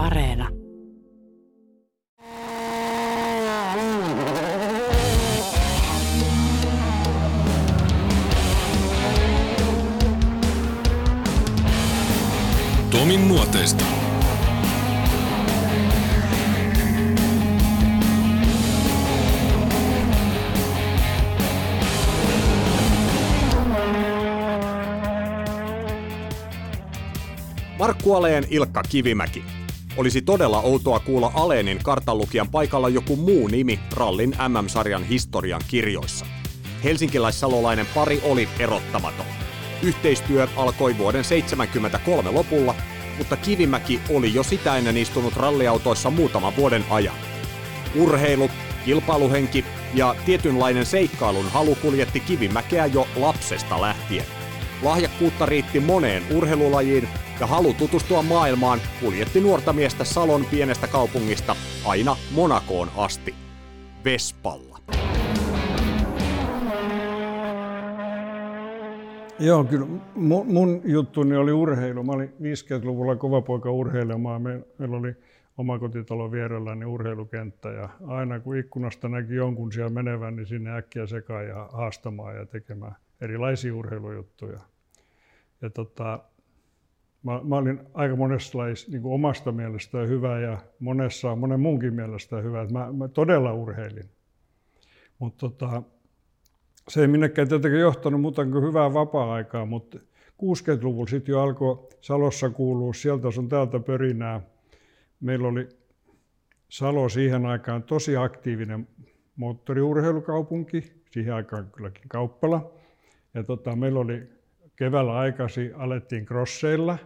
Areena. Tomin nuoteista. Markku Aleen Ilkka Kivimäki. Olisi todella outoa kuulla Aleenin kartanlukijan paikalla joku muu nimi rallin MM-sarjan historian kirjoissa. Helsinkiläissalolainen pari oli erottamaton. Yhteistyö alkoi vuoden 1973 lopulla, mutta Kivimäki oli jo sitä ennen istunut ralliautoissa muutaman vuoden ajan. Urheilu, kilpailuhenki ja tietynlainen seikkailun halu kuljetti Kivimäkeä jo lapsesta lähtien. Lahjakkuutta riitti moneen urheilulajiin ja halu tutustua maailmaan kuljetti nuorta miestä Salon pienestä kaupungista aina Monakoon asti. Vespalla. Joo, kyllä mun, mun juttuni oli urheilu. Mä olin 50-luvulla kova poika urheilemaan. Me, meillä oli omakotitalo vierellä niin urheilukenttä ja aina kun ikkunasta näki jonkun siellä menevän, niin sinne äkkiä sekaan ja haastamaan ja tekemään erilaisia urheilujuttuja. Ja tota, mä, mä olin aika monessa niin kuin omasta mielestä hyvä ja monessa, monen muunkin mielestä hyvä. Mä, mä todella urheilin. Mutta tota, se ei minnekään tietenkin johtanut muuta kuin hyvää vapaa-aikaa, mutta 60-luvulla sitten jo alkoi Salossa kuulua sieltä sun täältä pörinää. Meillä oli Salo siihen aikaan tosi aktiivinen moottoriurheilukaupunki, siihen aikaan kylläkin kauppala. Ja tota, meillä oli keväällä aikaisin alettiin crosseilla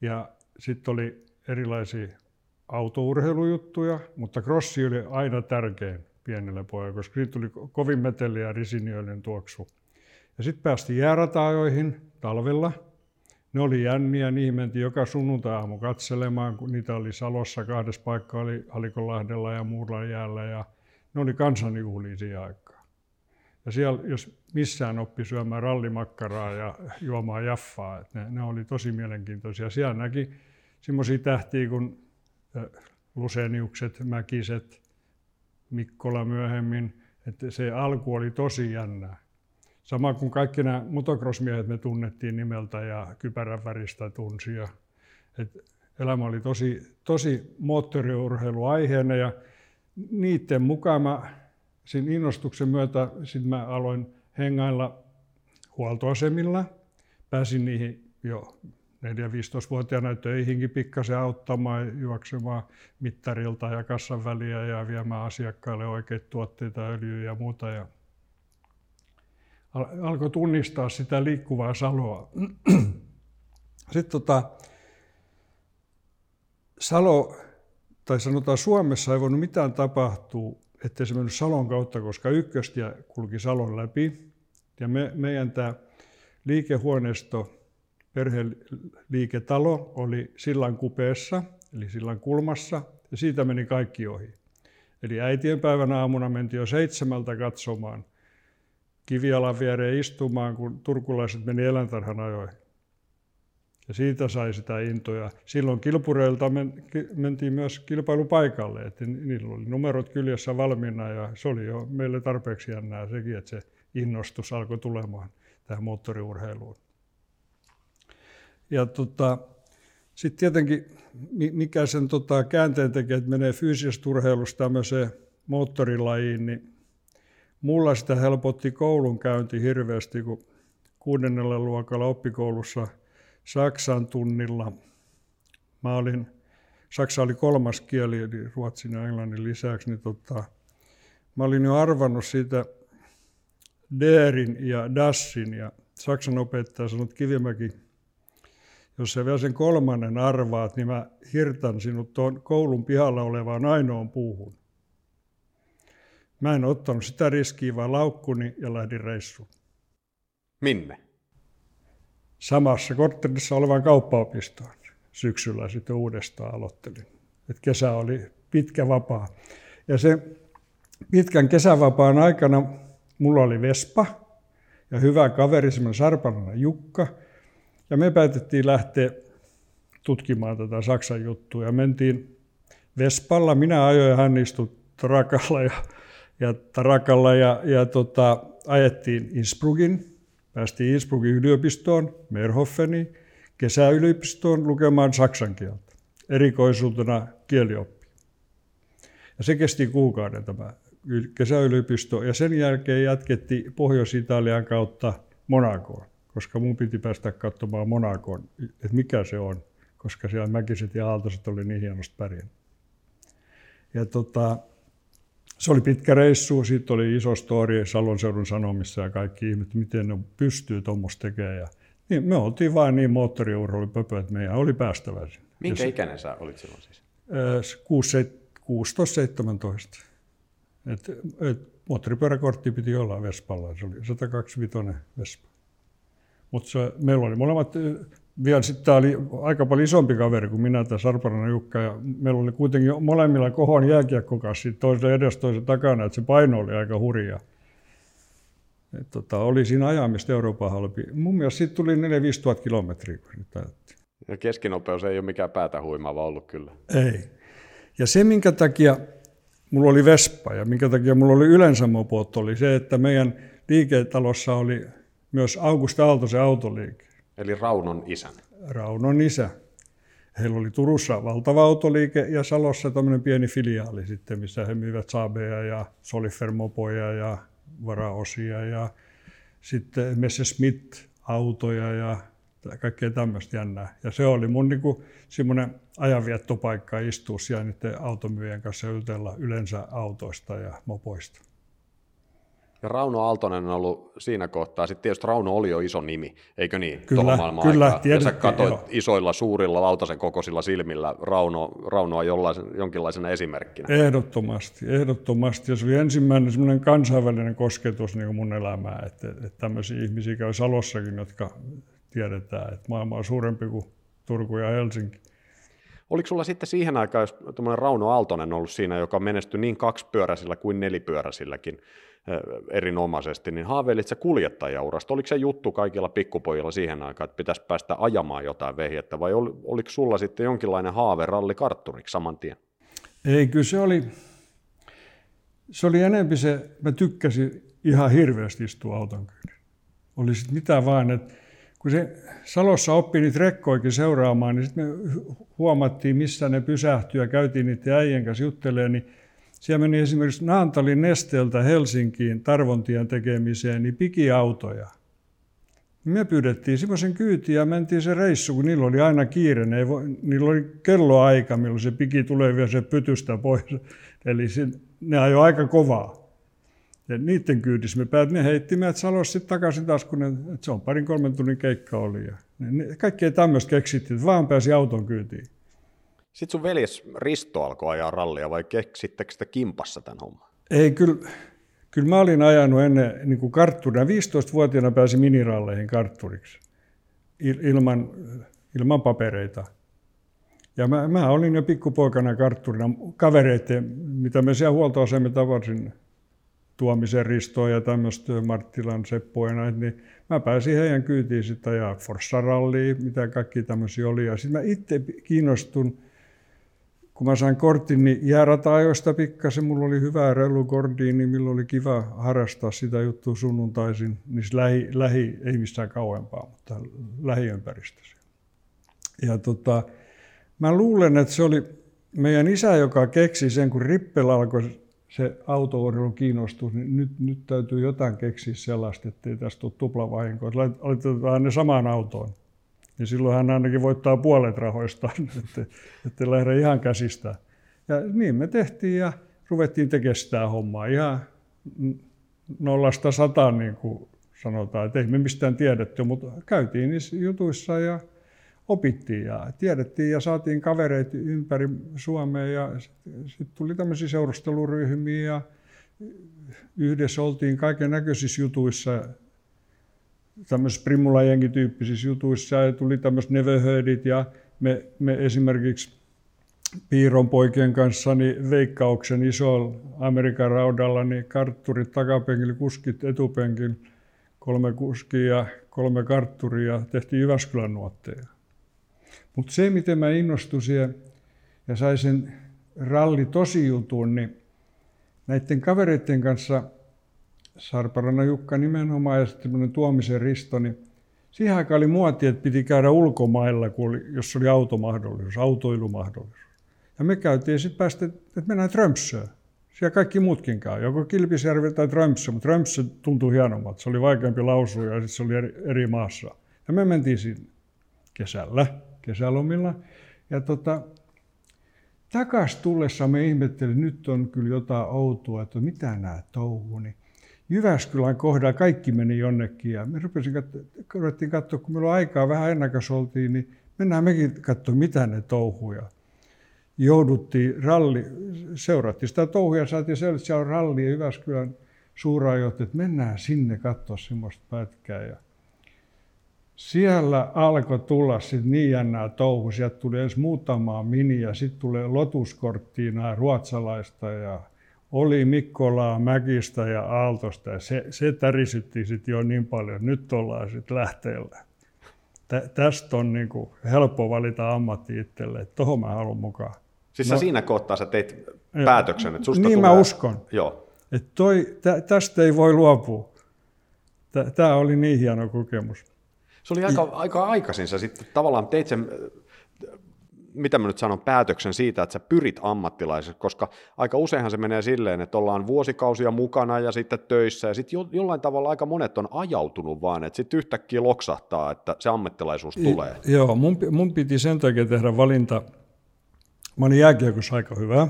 ja sitten oli erilaisia autourheilujuttuja, mutta crossi oli aina tärkein pienelle pojalle, koska siitä tuli kovin meteli ja risiniöinen tuoksu. Ja sitten päästiin jäärataajoihin talvella. Ne oli jänniä, niihin mentiin joka sunnuntai-aamu katselemaan, kun niitä oli Salossa kahdessa paikkaa, oli Halikonlahdella ja Muurlan jäällä, ja ne oli kansanjuhlia siihen aikaan. Ja siellä, jos missään oppi syömään rallimakkaraa ja juomaan jaffaa, että ne, ne oli tosi mielenkiintoisia. Siellä näki semmoisia tähtiä kuin Luseniukset, Mäkiset, Mikkola myöhemmin, että se alku oli tosi jännää. Sama kuin kaikki nämä motocross-miehet me tunnettiin nimeltä ja kypärän väristä tunsia. Et elämä oli tosi, tosi moottoriurheiluaiheena ja niiden mukaan mä, siinä innostuksen myötä sit mä aloin hengailla huoltoasemilla. Pääsin niihin jo 4-15-vuotiaana töihinkin pikkasen auttamaan, juoksemaan mittarilta ja kassan väliä ja viemään asiakkaille oikeita tuotteita, öljyä ja muuta. Ja alkoi tunnistaa sitä liikkuvaa saloa. Sitten tota, Salo, tai sanotaan Suomessa ei voinut mitään tapahtua, ettei se mennyt Salon kautta, koska ykköstiä kulki Salon läpi. Ja me, meidän tämä liikehuoneisto perheliiketalo oli sillan kupeessa, eli sillan kulmassa, ja siitä meni kaikki ohi. Eli äitien päivän aamuna mentiin jo seitsemältä katsomaan kivialan viereen istumaan, kun turkulaiset meni eläintarhan ajoihin. Ja siitä sai sitä intoja. Silloin kilpureilta mentiin myös kilpailupaikalle, että niillä oli numerot kyljessä valmiina ja se oli jo meille tarpeeksi jännää sekin, että se innostus alkoi tulemaan tähän moottoriurheiluun. Ja tota, sitten tietenkin, mikä sen tota, käänteen tekee, että menee fyysisestä urheilusta tämmöiseen moottorilajiin, niin mulla sitä helpotti koulunkäynti hirveästi, kun kuudennella luokalla oppikoulussa Saksan tunnilla. Mä olin, Saksa oli kolmas kieli, eli ruotsin ja englannin lisäksi, niin tota, mä olin jo arvannut siitä Derin ja Dassin, ja Saksan opettaja sanoi, että Kivimäki, jos sä vielä sen kolmannen arvaat, niin mä hirtan sinut tuon koulun pihalla olevaan ainoan puuhun. Mä en ottanut sitä riskiä, vaan laukkuni ja lähdin reissuun. Minne? Samassa korttelissa olevan kauppaopistoon. Syksyllä sitten uudestaan aloittelin. Et kesä oli pitkä vapaa. Ja se pitkän kesävapaan aikana mulla oli Vespa ja hyvä kaveri, semmoinen Sarpanainen Jukka – ja me päätettiin lähteä tutkimaan tätä Saksan juttua. Ja mentiin Vespalla, minä ajoin ja hän istui Tarakalla ja, ja, Tarakalla ja, ja tota, ajettiin Innsbruckin, päästiin Innsbruckin yliopistoon, Merhoffeniin, kesäyliopistoon lukemaan saksan kieltä, erikoisuutena kielioppi. Ja se kesti kuukauden tämä kesäyliopisto, ja sen jälkeen jatkettiin Pohjois-Italian kautta Monakoon, koska mun piti päästä katsomaan Monakoon, että mikä se on, koska siellä Mäkiset ja Aaltoset oli niin hienosti pärjännyt. Ja tota, se oli pitkä reissu, siitä oli iso story Salon seudun sanomissa ja kaikki ihmet, miten ne pystyy tuommoista tekemään. Ja, niin me oltiin vain niin moottoriurheilupöpö, että meidän oli päästävä sinne. Minkä ja ikäinen sä olit silloin siis? 16-17. Et, et, moottoripyöräkortti piti olla Vespalla, se oli 125 Vespa. Mutta meillä oli molemmat vielä sitten tämä oli aika paljon isompi kaveri kuin minä, tämä Sarparana Jukka, ja meillä oli kuitenkin molemmilla kohon jääkiekkokassi, toisen edes toisen takana, että se paino oli aika hurja. Et tota, oli siinä ajamista Euroopan halpi. Mun mielestä siitä tuli 4-5 tuhat kilometriä, kun sitä Ja keskinopeus ei ole mikään päätä huimaava ollut kyllä. Ei. Ja se, minkä takia mulla oli Vespa ja minkä takia mulla oli yleensä mopot, oli se, että meidän liiketalossa oli myös Augusta Aaltosen autoliike. Eli Raunon isän. Raunon isä. Heillä oli Turussa valtava autoliike ja Salossa tämmöinen pieni filiaali sitten, missä he myyvät Saabeja ja Solifermopoja ja varaosia ja sitten Messerschmitt-autoja ja kaikkea tämmöistä jännää. Ja se oli mun niin semmoinen ajanviettopaikka istua siellä niiden automyyjien kanssa ja jutella yleensä autoista ja mopoista. Ja Rauno Aaltonen on ollut siinä kohtaa, sitten tietysti Rauno oli jo iso nimi, eikö niin? Kyllä, kyllä Ja sä katsoit joo. isoilla, suurilla, lautasen kokoisilla silmillä Rauno, Raunoa jollaisen, jonkinlaisena esimerkkinä. Ehdottomasti, ehdottomasti. Ja se oli ensimmäinen semmoinen kansainvälinen kosketus niin mun elämää, että, että tämmöisiä ihmisiä käy Salossakin, jotka tiedetään, että maailma on suurempi kuin Turku ja Helsinki. Oliko sulla sitten siihen aikaan, jos Rauno Aaltonen ollut siinä, joka menestyi niin kaksipyöräisillä kuin nelipyöräisilläkin, erinomaisesti, niin haaveilit sä kuljettajaurasta? Oliko se juttu kaikilla pikkupojilla siihen aikaan, että pitäisi päästä ajamaan jotain vehjettä, vai ol, oliko sulla sitten jonkinlainen haave rallikartturiksi saman tien? Ei, kyllä se oli, se oli enemmän se, mä tykkäsin ihan hirveästi istua auton kyydin. Oli sitten mitä vaan, että kun se Salossa oppi niitä rekkoikin seuraamaan, niin sitten me huomattiin, missä ne pysähtyi ja käytiin niiden äijän kanssa juttelemaan, niin siellä meni esimerkiksi Naantalin nesteeltä Helsinkiin Tarvontien tekemiseen niin pikiautoja. Me pyydettiin semmoisen kyytiin ja mentiin se reissu, kun niillä oli aina kiire. Ne voi, niillä oli kelloaika, milloin se piki tulee vielä se pytystä pois. Eli se, ne ajoi aika kovaa. Ja niiden kyydissä me päät, ne heitti meidät Salossa sitten takaisin taas, kun ne, se on parin kolmen tunnin keikka oli. Ja ne, kaikkea tämmöistä keksittiin, että vaan pääsi auton kyytiin. Sitten sun veljes Risto alkoi ajaa rallia vai keksittekö sitä kimpassa tämän homman? Ei, kyllä, kyllä mä olin ajanut ennen niin kuin kartturina. 15-vuotiaana pääsin miniralleihin kartturiksi ilman, ilman papereita. Ja mä, mä olin jo pikkupoikana kartturina kavereiden, mitä me siellä huoltoasemme tavasin, Tuomisen Ristoa ja tämmöistä Marttilan näitä, niin mä pääsin heidän kyytiin sitten ja Forssa Rallia, mitä kaikki tämmöisiä oli. Ja sitten mä itse kiinnostun kun mä sain kortin, niin jäärataajoista pikkasen, mulla oli hyvää kordiin, niin milloin oli kiva harrastaa sitä juttua sunnuntaisin, niin lähi, lähi, ei missään kauempaa, mutta lähiympäristössä. Ja tota, mä luulen, että se oli meidän isä, joka keksi sen, kun Rippel alkoi se autourheilu kiinnostus, niin nyt, nyt täytyy jotain keksiä sellaista, ettei tästä tule tuplavahinkoa. Laitetaan ne samaan autoon niin silloin hän ainakin voittaa puolet rahoista, että, että lähde ihan käsistä. Ja niin me tehtiin ja ruvettiin tekemään sitä hommaa ihan nollasta sataan, niin kuin sanotaan. Että ei me mistään tiedetty, mutta käytiin niissä jutuissa ja opittiin ja tiedettiin ja saatiin kavereita ympäri Suomea ja sitten sit tuli tämmöisiä seurusteluryhmiä ja yhdessä oltiin kaiken näköisissä jutuissa tämmöisissä primula tyyppisissä jutuissa ja tuli tämmöiset neverheardit ja me, me esimerkiksi Piiron poikien kanssa niin veikkauksen isolla Amerikan raudalla, niin kartturit takapenkillä, kuskit etupenkillä, kolme kuskia ja kolme kartturia, tehtiin Jyväskylän nuotteja. Mutta se, miten mä innostuin ja sain sen ralli tosi jutun, niin näiden kavereiden kanssa, Sarparana Jukka nimenomaan ja sitten Tuomisen Risto, niin siihen aikaan oli muoti, että piti käydä ulkomailla, kun oli, jos oli automahdollisuus, autoilumahdollisuus. Ja me käytiin sitten päästä, että mennään Trömsöön. Siellä kaikki muutkin käy, joko Kilpisjärvi tai Trömsö, mutta Trömsö tuntui hienommalta. Se oli vaikeampi lausua ja sitten se oli eri, eri maassa. Ja me mentiin sinne kesällä, kesälomilla. Ja tota, takas tullessa me ihmettelin, että nyt on kyllä jotain outoa, että mitä nämä touhu. Niin Jyväskylän kohdalla kaikki meni jonnekin ja me rupesin katsoa, katsoa, kun meillä on aikaa vähän ennakas oltiin, niin mennään mekin katsoa, mitä ne touhuja. Jouduttiin ralli, seurattiin sitä touhuja, saatiin sellaisia on ralli ja Jyväskylän suurajot, että mennään sinne katsoa semmoista pätkää. Ja siellä alkoi tulla sitten niin jännää touhu. Sieltä tuli edes muutamaa miniä, sitten tulee lotuskorttiina ruotsalaista ja oli Mikkolaa, Mäkistä ja Aaltosta. Ja se, se tärisytti sitten jo niin paljon, että nyt ollaan sitten lähteellä. Tä, tästä on niinku helppo valita ammatti itselle, että tohon mä haluan mukaan. Siis no, siinä kohtaa sä teit päätöksen, että susta Niin tulee... mä uskon. Joo. Että toi, tä, tästä ei voi luopua. Tämä oli niin hieno kokemus. Se oli aika, aika aikaisin, sä sitten tavallaan teit sen mitä mä nyt sanon, päätöksen siitä, että sä pyrit ammattilaiseksi, koska aika useinhan se menee silleen, että ollaan vuosikausia mukana ja sitten töissä, ja sitten jo, jollain tavalla aika monet on ajautunut vaan, että sitten yhtäkkiä loksahtaa, että se ammattilaisuus tulee. I, joo, mun, mun piti sen takia tehdä valinta. Mä olin jääkiekossa aika hyvä,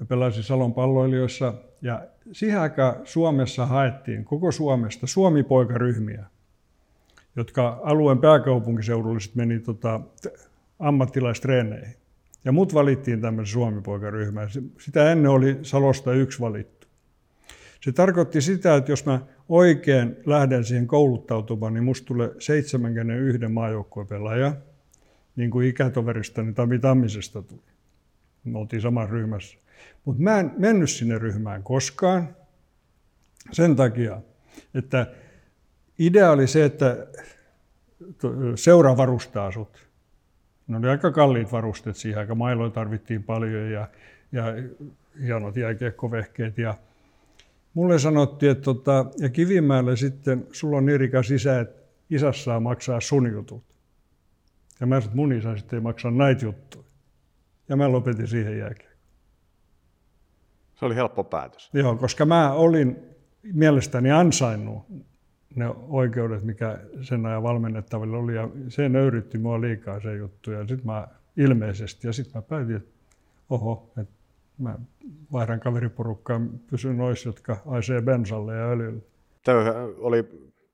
ja pelasin Salon palloilijoissa, ja siihen aikaan Suomessa haettiin koko Suomesta Suomi-poikaryhmiä, jotka alueen pääkaupunkiseudulle meni tota, ammattilaistreeneihin. Ja mut valittiin tämmöisen suomipoikaryhmään. Sitä ennen oli Salosta yksi valittu. Se tarkoitti sitä, että jos mä oikein lähden siihen kouluttautumaan, niin musta tulee 71 maajoukkueen pelaaja, niin kuin ikätoveristani Tami Tammisesta tuli. Me oltiin samassa ryhmässä. Mutta mä en mennyt sinne ryhmään koskaan sen takia, että idea oli se, että seura varustaa sut. Ne oli aika kalliit varusteet siihen aikaan. Mailoja tarvittiin paljon ja, ja hienot jääkiekkovehkeet. Ja mulle sanottiin, että tota, ja Kivimäelle sitten, sulla on niin rikas isä, että isä saa maksaa sun jutut. Ja mä sanoin, että mun isä sitten ei maksaa näitä juttuja. Ja mä lopetin siihen jääkiekkoon. Se oli helppo päätös. Joo, koska mä olin mielestäni ansainnut ne oikeudet, mikä sen ajan valmennettaville oli, ja se nöyrytti mua liikaa se juttu, ja sitten mä ilmeisesti, ja sitten mä päätin, että oho, että mä vaihdan kaveriporukkaan, pysyn noissa, jotka aisee bensalle ja öljylle. Tämä oli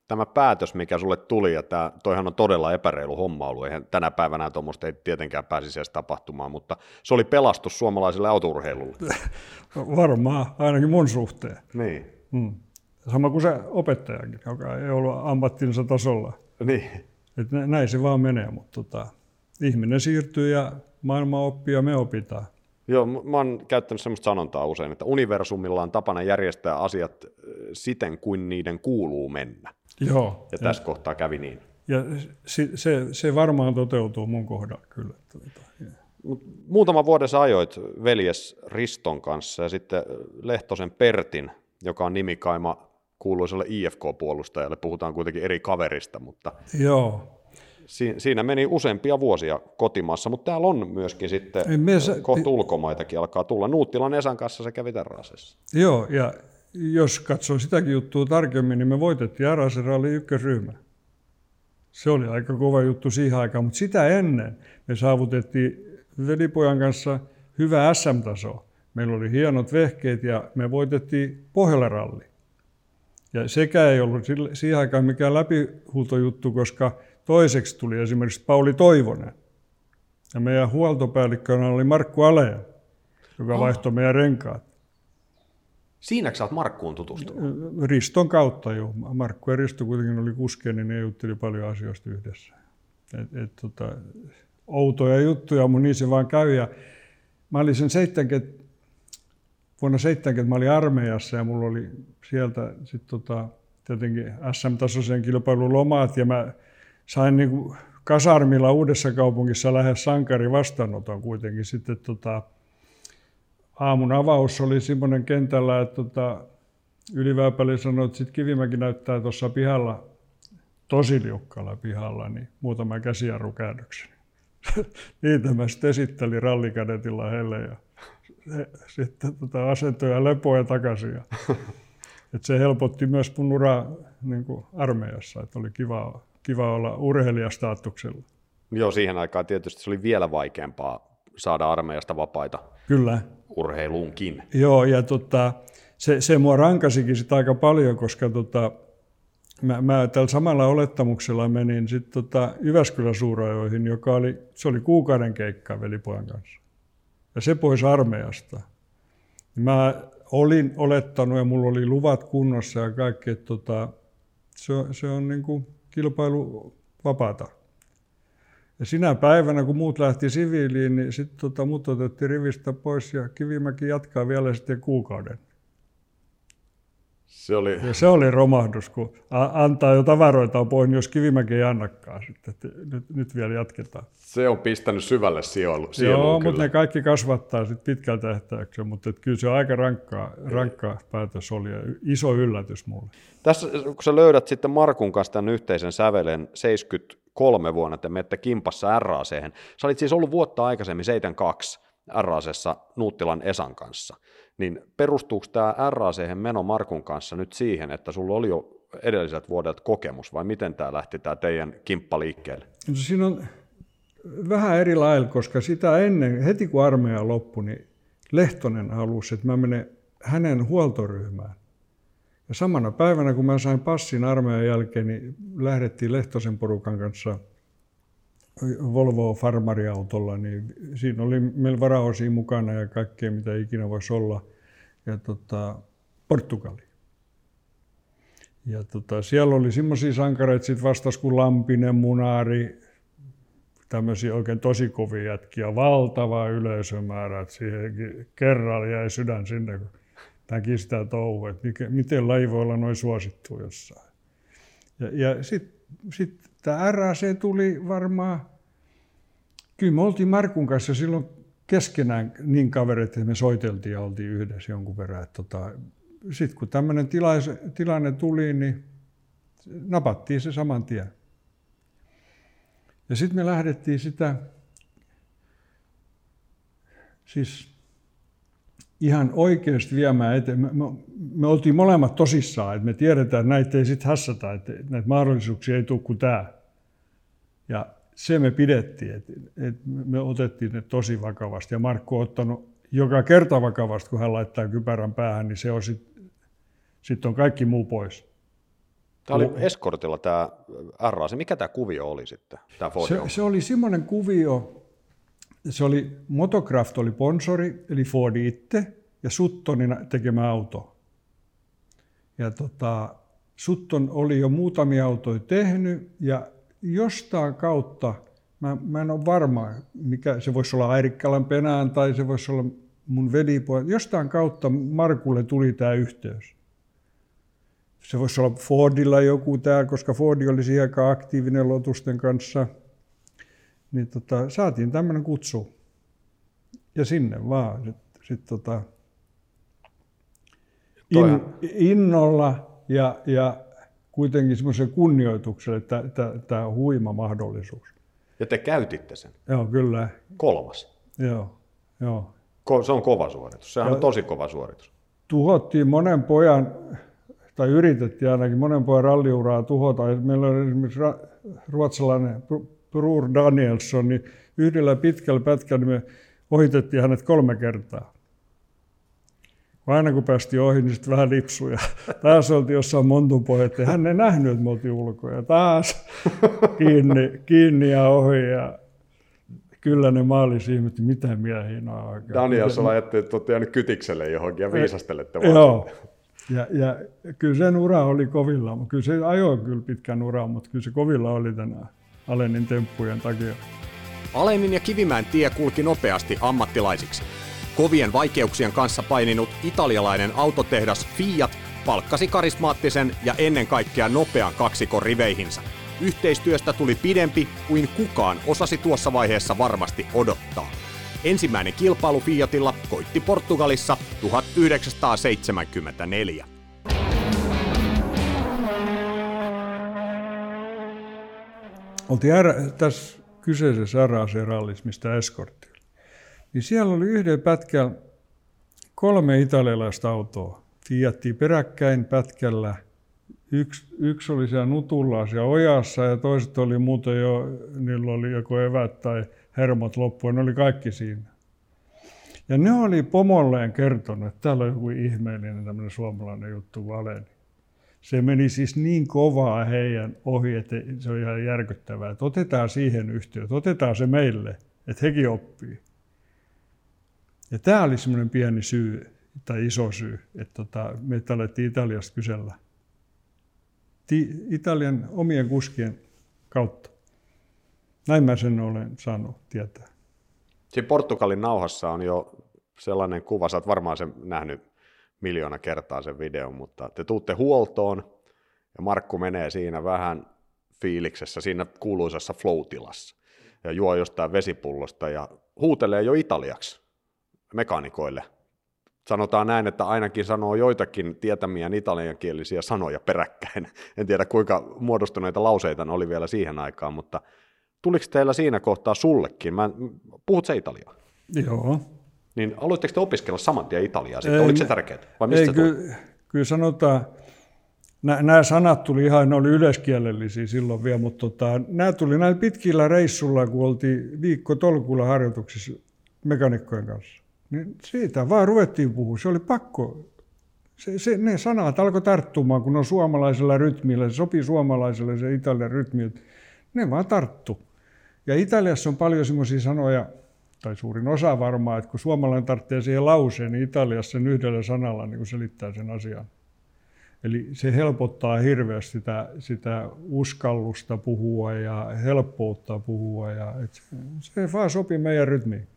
tämä päätös, mikä sulle tuli, ja tämä, toihan on todella epäreilu homma ollut, eihän tänä päivänä tuommoista ei tietenkään pääsisi edes tapahtumaan, mutta se oli pelastus suomalaiselle autourheilulle. Varmaan, ainakin mun suhteen. Niin. Hmm. Sama kuin se opettajakin, joka ei ollut ammattinsa tasolla. Niin. Et näin se vaan menee, mutta tota, ihminen siirtyy ja maailma oppii ja me opitaan. Joo, mä oon käyttänyt sellaista sanontaa usein, että universumilla on tapana järjestää asiat siten kuin niiden kuuluu mennä. Joo. Ja, ja tässä kohtaa kävi niin. Ja se, se, se varmaan toteutuu mun kohdalla kyllä. Tuota, Muutama vuoden sä ajoit veljes Riston kanssa ja sitten Lehtosen Pertin, joka on nimikaima kuuluiselle IFK-puolustajalle, puhutaan kuitenkin eri kaverista, mutta Joo. siinä meni useampia vuosia kotimaassa, mutta täällä on myöskin sitten me sa- kohta ulkomaitakin alkaa tulla. Nuuttilan Esan kanssa se kävi Terrasessa. Joo, ja jos katsoo sitäkin juttua tarkemmin, niin me voitettiin Arasen ralli ykkösryhmä. Se oli aika kova juttu siihen aikaan, mutta sitä ennen me saavutettiin velipojan kanssa hyvä SM-taso. Meillä oli hienot vehkeet ja me voitettiin Pohjola-ralli. Ja sekä ei ollut siihen aikaan mikään läpihuutojuttu, koska toiseksi tuli esimerkiksi Pauli Toivonen. Ja meidän huoltopäällikkönä oli Markku Alea, joka oh. vaihtoi meidän renkaat. Siinäkö sä oot Markkuun tutustunut? Riston kautta jo. Markku ja Risto kuitenkin oli kuskeja, niin ne jutteli paljon asioista yhdessä. Et, et, tota, outoja juttuja, mutta niin se vaan käy. Ja mä olin sen 70, vuonna 70 mä olin armeijassa ja mulla oli sieltä sitten tota, tietenkin SM-tasoisen kilpailun lomaat ja mä sain niin kuin kasarmilla Uudessa kaupungissa lähes sankari vastaanoton kuitenkin. Sitten tota, aamun avaus oli semmoinen kentällä, että tota, Yliväypäli sanoi, että sit Kivimäki näyttää tuossa pihalla, tosi liukkalla pihalla, niin muutama käsijarrukäännöksen. Niitä mä sitten esittelin rallikadetilla heille ja sitten tota asentoja lepoja takaisin. Ja, et se helpotti myös mun uraa niin armeijassa, että oli kiva, kiva olla urheilijastatuksella. Joo, siihen aikaan tietysti se oli vielä vaikeampaa saada armeijasta vapaita. Kyllä. Urheiluunkin. Joo, ja tota, se, se mua rankasikin sitä aika paljon, koska tota, mä, mä tällä samalla olettamuksella menin sitten tota Jyväskylän suurajoihin, joka oli, se oli kuukauden keikka velipojan kanssa. Ja se pois armeijasta. Mä olin olettanut ja mulla oli luvat kunnossa ja kaikki, että tota, se, se on niin kuin kilpailu vapaata. Ja sinä päivänä, kun muut lähti siviiliin, niin sitten tota, mut otettiin rivistä pois ja Kivimäki jatkaa vielä sitten kuukauden. Se oli... Ja se oli romahdus, kun antaa jo tavaroita pois, jos Kivimäki ei annakaan sitten, että nyt, nyt vielä jatketaan. Se on pistänyt syvälle sieluun. Joo, mutta ne kaikki kasvattaa sitten pitkältä tähtäyksellä, mutta kyllä se aika rankkaa, rankkaa päätös oli ja iso yllätys mulle. Tässä kun sä löydät sitten Markun kanssa tämän yhteisen sävelen 73 vuonna, että menette kimpassa RAC. Sä olit siis ollut vuotta aikaisemmin 72 RACssa Nuuttilan Esan kanssa niin perustuuko tämä RAC-meno Markun kanssa nyt siihen, että sulla oli jo edelliset vuodet kokemus, vai miten tämä lähti tämä teidän kimppa liikkeelle? No siinä on vähän eri lailla, koska sitä ennen, heti kun armeija loppui, niin Lehtonen halusi, että mä menen hänen huoltoryhmään. Ja samana päivänä, kun mä sain passin armeijan jälkeen, niin lähdettiin Lehtosen porukan kanssa Volvo farmariautolla, niin siinä oli meillä varaosia mukana ja kaikkea, mitä ikinä voisi olla. Ja tota, Portugali. Ja tota, siellä oli semmoisia sankareita sitten vastas kuin Lampinen, Munaari, tämmöisiä oikein tosi kovia jätkiä, valtava yleisömäärä, että siihen kerralla jäi sydän sinne, kun näki sitä touhua, että miten laji voi olla noin suosittu jossain. Ja, ja sitten sit tämä RAC tuli varmaan, kyllä me oltiin Markun kanssa silloin keskenään niin kaverit, että me soiteltiin ja oltiin yhdessä jonkun verran. Tota, Sitten kun tämmöinen tilanne tuli, niin napattiin se saman tien. Ja sitten me lähdettiin sitä, siis ihan oikeasti viemään eteen. Me, me, me oltiin molemmat tosissaan, että me tiedetään, että näitä ei sitten hässätä, että näitä mahdollisuuksia ei tule kuin tämä. Ja se me pidettiin, että, että me otettiin ne tosi vakavasti. Ja Markku on ottanut joka kerta vakavasti, kun hän laittaa kypärän päähän, niin se on sitten sit on kaikki muu pois. Tämä oli eskortilla tämä RAC. Mikä tämä kuvio oli sitten? Tämä se, se, oli semmoinen kuvio, se oli, Motocraft oli sponsori, eli Ford itse, ja Suttonin tekemä auto. Ja tota, Sutton oli jo muutamia autoja tehnyt, ja jostain kautta, mä, mä en ole varma, mikä, se voisi olla Airikkalan penään tai se voisi olla mun velipoja, jostain kautta Markulle tuli tämä yhteys. Se voisi olla Fordilla joku tämä, koska Fordi oli siihen aika aktiivinen Lotusten kanssa. Niin tota, saatiin tämmöinen kutsu. Ja sinne vaan. Sitten sit tota, in, innolla ja, ja kuitenkin semmoisen kunnioitukselle, että tämä huima mahdollisuus. Ja te käytitte sen? Joo, kyllä. Kolmas? Joo, joo. Ko- se on kova suoritus, sehän ja on tosi kova suoritus. Tuhottiin monen pojan, tai yritettiin ainakin monen pojan ralliuraa tuhota. Meillä oli esimerkiksi ruotsalainen Brur Danielsson, niin yhdellä pitkällä pätkällä me ohitettiin hänet kolme kertaa aina kun päästi ohi, niin sitten vähän lipsuja. Taas oltiin jossain montun pohjat, hän ei nähnyt, että me oltiin ulkoja. Taas kiinni, kiinni ja ohi. Ja kyllä ne maalis ihmetti, mitä miehiä on Daniel, sä ajatteli, että olette jäänyt kytikselle johonkin ja viisastelette vaan. Joo. Ja, ja kyllä sen ura oli kovilla. Kyllä se ajoi kyllä pitkän uran, mutta kyllä se kovilla oli tänään Alenin temppujen takia. Alenin ja Kivimäen tie kulki nopeasti ammattilaisiksi. Kovien vaikeuksien kanssa paininut italialainen autotehdas Fiat palkkasi karismaattisen ja ennen kaikkea nopean kaksikon riveihinsä. Yhteistyöstä tuli pidempi kuin kukaan osasi tuossa vaiheessa varmasti odottaa. Ensimmäinen kilpailu Fiatilla koitti Portugalissa 1974. Oltiin tässä kyseisessä rallissa, mistä eskortti. Niin siellä oli yhden pätkällä kolme italialaista autoa. Fiattia peräkkäin pätkällä. Yksi, yksi oli siellä Nutulla ja ojassa ja toiset oli muuten jo, niillä oli joko evät tai hermot loppua, ne oli kaikki siinä. Ja ne oli pomolleen kertonut, että täällä on joku ihmeellinen tämmöinen suomalainen juttu Valeni. Se meni siis niin kovaa heidän ohi, että se on ihan järkyttävää. Että otetaan siihen yhteyttä, otetaan se meille, että hekin oppii. Ja tämä oli semmoinen pieni syy, tai iso syy, että tota, meitä alettiin Italiasta kysellä. Ti- Italian omien kuskien kautta. Näin mä sen olen saanut tietää. Siinä Portugalin nauhassa on jo sellainen kuva, sä oot varmaan sen nähnyt miljoona kertaa sen videon, mutta te tuutte huoltoon ja Markku menee siinä vähän fiiliksessä, siinä kuuluisassa floatilassa ja juo jostain vesipullosta ja huutelee jo italiaksi mekanikoille. Sanotaan näin, että ainakin sanoo joitakin tietämiä italiankielisiä sanoja peräkkäin. En tiedä kuinka muodostuneita lauseita ne oli vielä siihen aikaan, mutta tuliko teillä siinä kohtaa sullekin? Mä, puhut se italiaa? Joo. Niin aloitteko te opiskella saman tien Italiaa sitten? Oliko se tärkeää? Vai mistä ei, kyllä, kyllä sanotaan, nämä sanat tuli ihan, ne oli yleiskielellisiä silloin vielä, mutta tota, nämä tuli näin pitkillä reissulla, kun oltiin viikko tolkulla harjoituksissa mekanikkojen kanssa. Niin siitä vaan ruvettiin puhua. Se oli pakko. Se, se, ne sanat alkoi tarttumaan, kun on suomalaisella rytmillä. Se sopii suomalaiselle se italian rytmi. Ne vaan tarttu. Ja Italiassa on paljon semmoisia sanoja, tai suurin osa varmaan, että kun suomalainen tarvitsee siihen lauseen, niin Italiassa sen yhdellä sanalla niin selittää sen asian. Eli se helpottaa hirveästi sitä, sitä uskallusta puhua ja helppoutta puhua. Ja et se vaan sopii meidän rytmiin.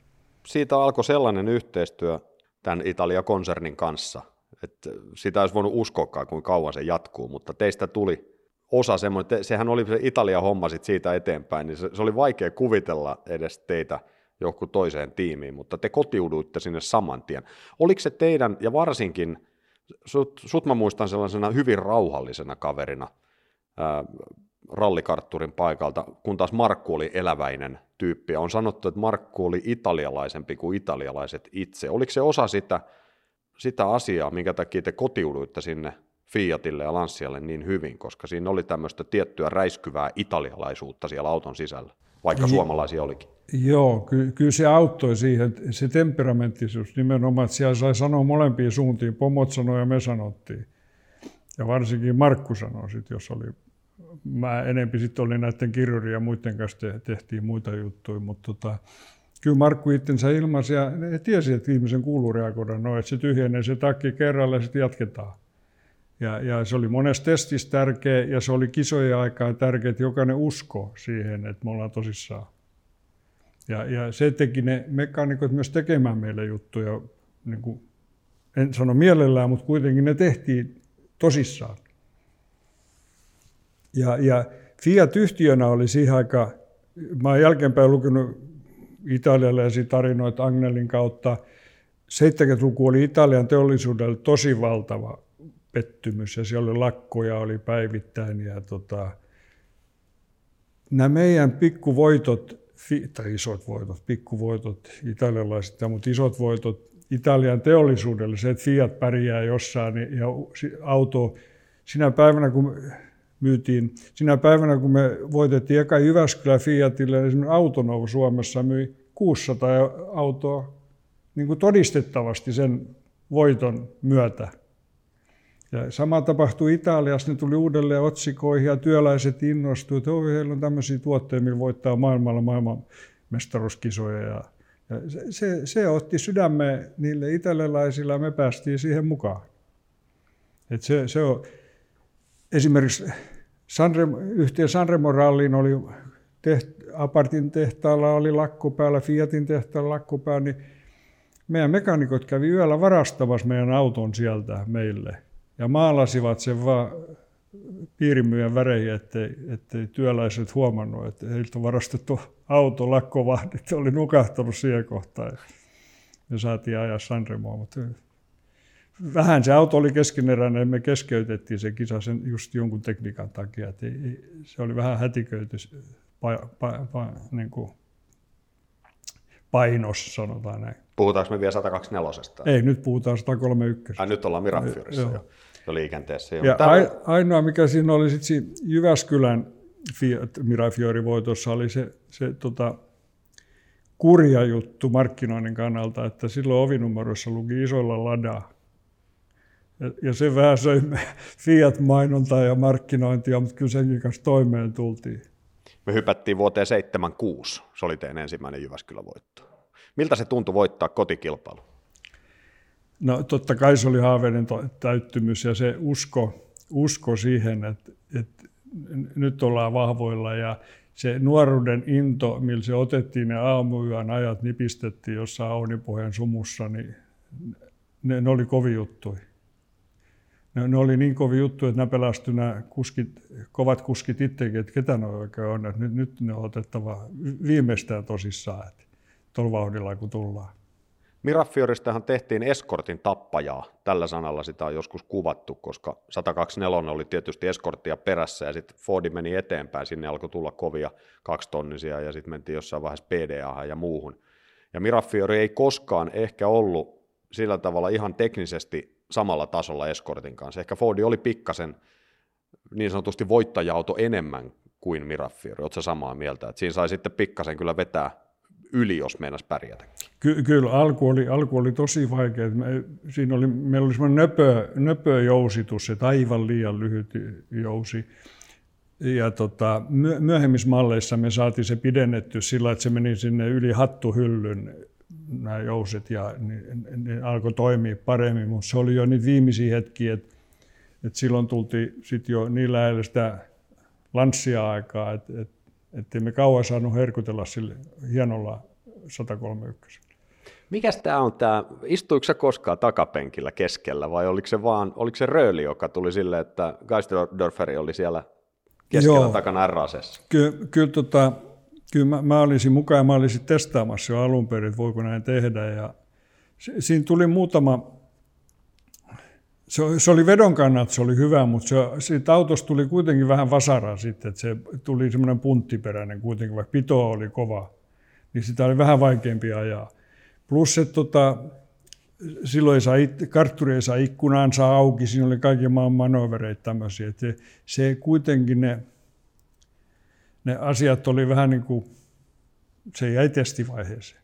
Siitä alkoi sellainen yhteistyö tämän Italia-konsernin kanssa, että sitä olisi voinut uskoakaan, kuinka kauan se jatkuu, mutta teistä tuli osa semmoinen, sehän oli se Italia-homma siitä eteenpäin, niin se, se oli vaikea kuvitella edes teitä – joku toiseen tiimiin, mutta te kotiuduitte sinne saman tien. Oliko se teidän, ja varsinkin, sut, sut mä muistan sellaisena hyvin rauhallisena kaverina ää, rallikartturin paikalta, kun taas Markku oli eläväinen tyyppi. On sanottu, että Markku oli italialaisempi kuin italialaiset itse. Oliko se osa sitä, sitä asiaa, minkä takia te kotiuduitte sinne Fiatille ja Lancialle niin hyvin, koska siinä oli tämmöistä tiettyä räiskyvää italialaisuutta siellä auton sisällä, vaikka suomalaisia olikin. Joo, ky- kyllä se auttoi siihen, se temperamenttisuus nimenomaan, että siellä sai sanoa molempiin suuntiin. Pomot sanoi ja me sanottiin. Ja varsinkin Markku sanoi sitten, jos oli, mä enempi sitten olin näiden kirjojen ja muiden kanssa te- tehtiin muita juttuja, mutta tota, kyllä Markku itsensä ilmaisi ja ne tiesi, että ihmisen kuuluu reagoida noin, että se tyhjenee se takki kerralla ja sitten jatketaan. Ja, ja se oli monessa testissä tärkeä ja se oli kisojen aikaa tärkeä, että jokainen usko siihen, että me ollaan tosissaan. Ja, ja se teki ne mekaanikot myös tekemään meille juttuja, niin kuin, en sano mielellään, mutta kuitenkin ne tehtiin tosissaan. Ja, ja Fiat-yhtiönä oli siihen aikaan, mä olen jälkeenpäin lukenut italialaisia tarinoita Agnelin kautta, 70-luku oli Italian teollisuudelle tosi valtava pettymys ja siellä oli lakkoja oli päivittäin ja tota, nämä meidän pikkuvoitot tai isot voitot, pikkuvoitot italialaiset, mutta isot voitot Italian teollisuudelle, se, että Fiat pärjää jossain ja auto, sinä päivänä kun myytiin, sinä päivänä kun me voitettiin eka Jyväskylä Fiatille, niin Autonovo Suomessa myi 600 autoa niin kuin todistettavasti sen voiton myötä. Ja sama tapahtui Italiassa, ne tuli uudelleen otsikoihin ja työläiset innostuivat, että heillä on tämmöisiä tuotteita, millä voittaa maailmalla maailman mestaruuskisoja. Ja, ja se, se, se, otti sydämme niille italialaisille ja me päästiin siihen mukaan. Et se, se on, esimerkiksi Sanremo, yhteen Sanremo ralliin oli teht, Apartin tehtaalla oli lakko päällä, Fiatin tehtaalla lakko päällä, niin meidän mekanikot kävi yöllä varastamassa meidän auton sieltä meille – ja maalasivat sen vaan piirimyön väreihin, ettei, ettei työläiset huomannut, että heiltä on varastettu auto, lakkovahdit oli nukahtanut siihen kohtaan. Ja saatiin ajaa Sanremoa, mutta vähän se auto oli keskeneräinen, me keskeytettiin se kisa sen just jonkun tekniikan takia. Ei, ei, se oli vähän hätiköity pa, pa, pa, niin kuin painos, sanotaan näin. Puhutaanko me vielä 124? Ei, nyt puhutaan 131. Ai, nyt ollaan Mirafiorissa jo. jo liikenteessä. Jo. Ja Tämä... ainoa, mikä siinä oli sitten Jyväskylän Fiat Mirafiori-voitossa, oli se, se tota, kurja juttu markkinoinnin kannalta, että silloin ovinumeroissa luki isolla lada. Ja, ja se vähän söi Fiat-mainontaa ja markkinointia, mutta kyllä senkin kanssa toimeen tultiin. Me hypättiin vuoteen 76, se oli teidän ensimmäinen Jyväskylän voitto. Miltä se tuntui voittaa kotikilpailu? No totta kai se oli haaveiden täyttymys ja se usko, usko siihen, että, että nyt ollaan vahvoilla ja se nuoruuden into, millä se otettiin ne aamuyön ajat, nipistettiin jossain Aunipohjan sumussa, niin ne, ne oli kovi juttuja. Ne, ne, oli niin kovi juttu, että nämä pelastui nämä kuskit, kovat kuskit itsekin, että ketä ne oikein on. Että nyt, nyt ne on otettava viimeistään tosissaan, että tuolla vauhdilla kun tullaan. Mirafioristahan tehtiin eskortin tappajaa. Tällä sanalla sitä on joskus kuvattu, koska 124 oli tietysti eskorttia perässä ja sitten Fordi meni eteenpäin. Sinne alkoi tulla kovia kaksitonnisia ja sitten mentiin jossain vaiheessa PDA ja muuhun. Ja Mirafiori ei koskaan ehkä ollut sillä tavalla ihan teknisesti samalla tasolla eskortin kanssa. Ehkä Fordi oli pikkasen niin sanotusti voittaja-auto enemmän kuin Mirafiori. Oletko samaa mieltä? että siinä sai sitten pikkasen kyllä vetää yli, jos meinas pärjätä. Ky- kyllä, alku oli, alku oli tosi vaikea. Me, siinä oli, meillä oli semmoinen nöpö, nöpö jousitus, että aivan liian lyhyt jousi. Ja tota, myöhemmissä malleissa me saatiin se pidennetty sillä, että se meni sinne yli hattuhyllyn nämä jouset ja ne, ne alkoi toimia paremmin, mutta se oli jo niitä viimeisiä hetkiä, että, että silloin tultiin sitten jo niin lähellä sitä lanssia aikaa, että, että että me kauan saanut herkutella sille hienolla 131. Mikäs tämä on tämä, istuiko se koskaan takapenkillä keskellä vai oliko se vaan, oliko se rööli, joka tuli sille, että Geisterdorferi oli siellä keskellä Joo. takana RASessa? Ky- kyllä, tota, kyllä mä, mä, olisin mukaan ja mä olisin testaamassa jo alun perin, että voiko näin tehdä ja siinä tuli muutama se, se oli vedon kannalta, se oli hyvä, mutta se, siitä autosta tuli kuitenkin vähän vasaraa sitten, että se tuli semmoinen punttiperäinen kuitenkin, vaikka pito oli kova, niin sitä oli vähän vaikeampi ajaa. Plus, että tota, silloin ei saa, kartturi ei saa ikkunansa auki, siinä oli kaiken maan manövereitä tämmöisiä. Että se, se kuitenkin ne, ne asiat oli vähän niin kuin, se jäi testivaiheeseen.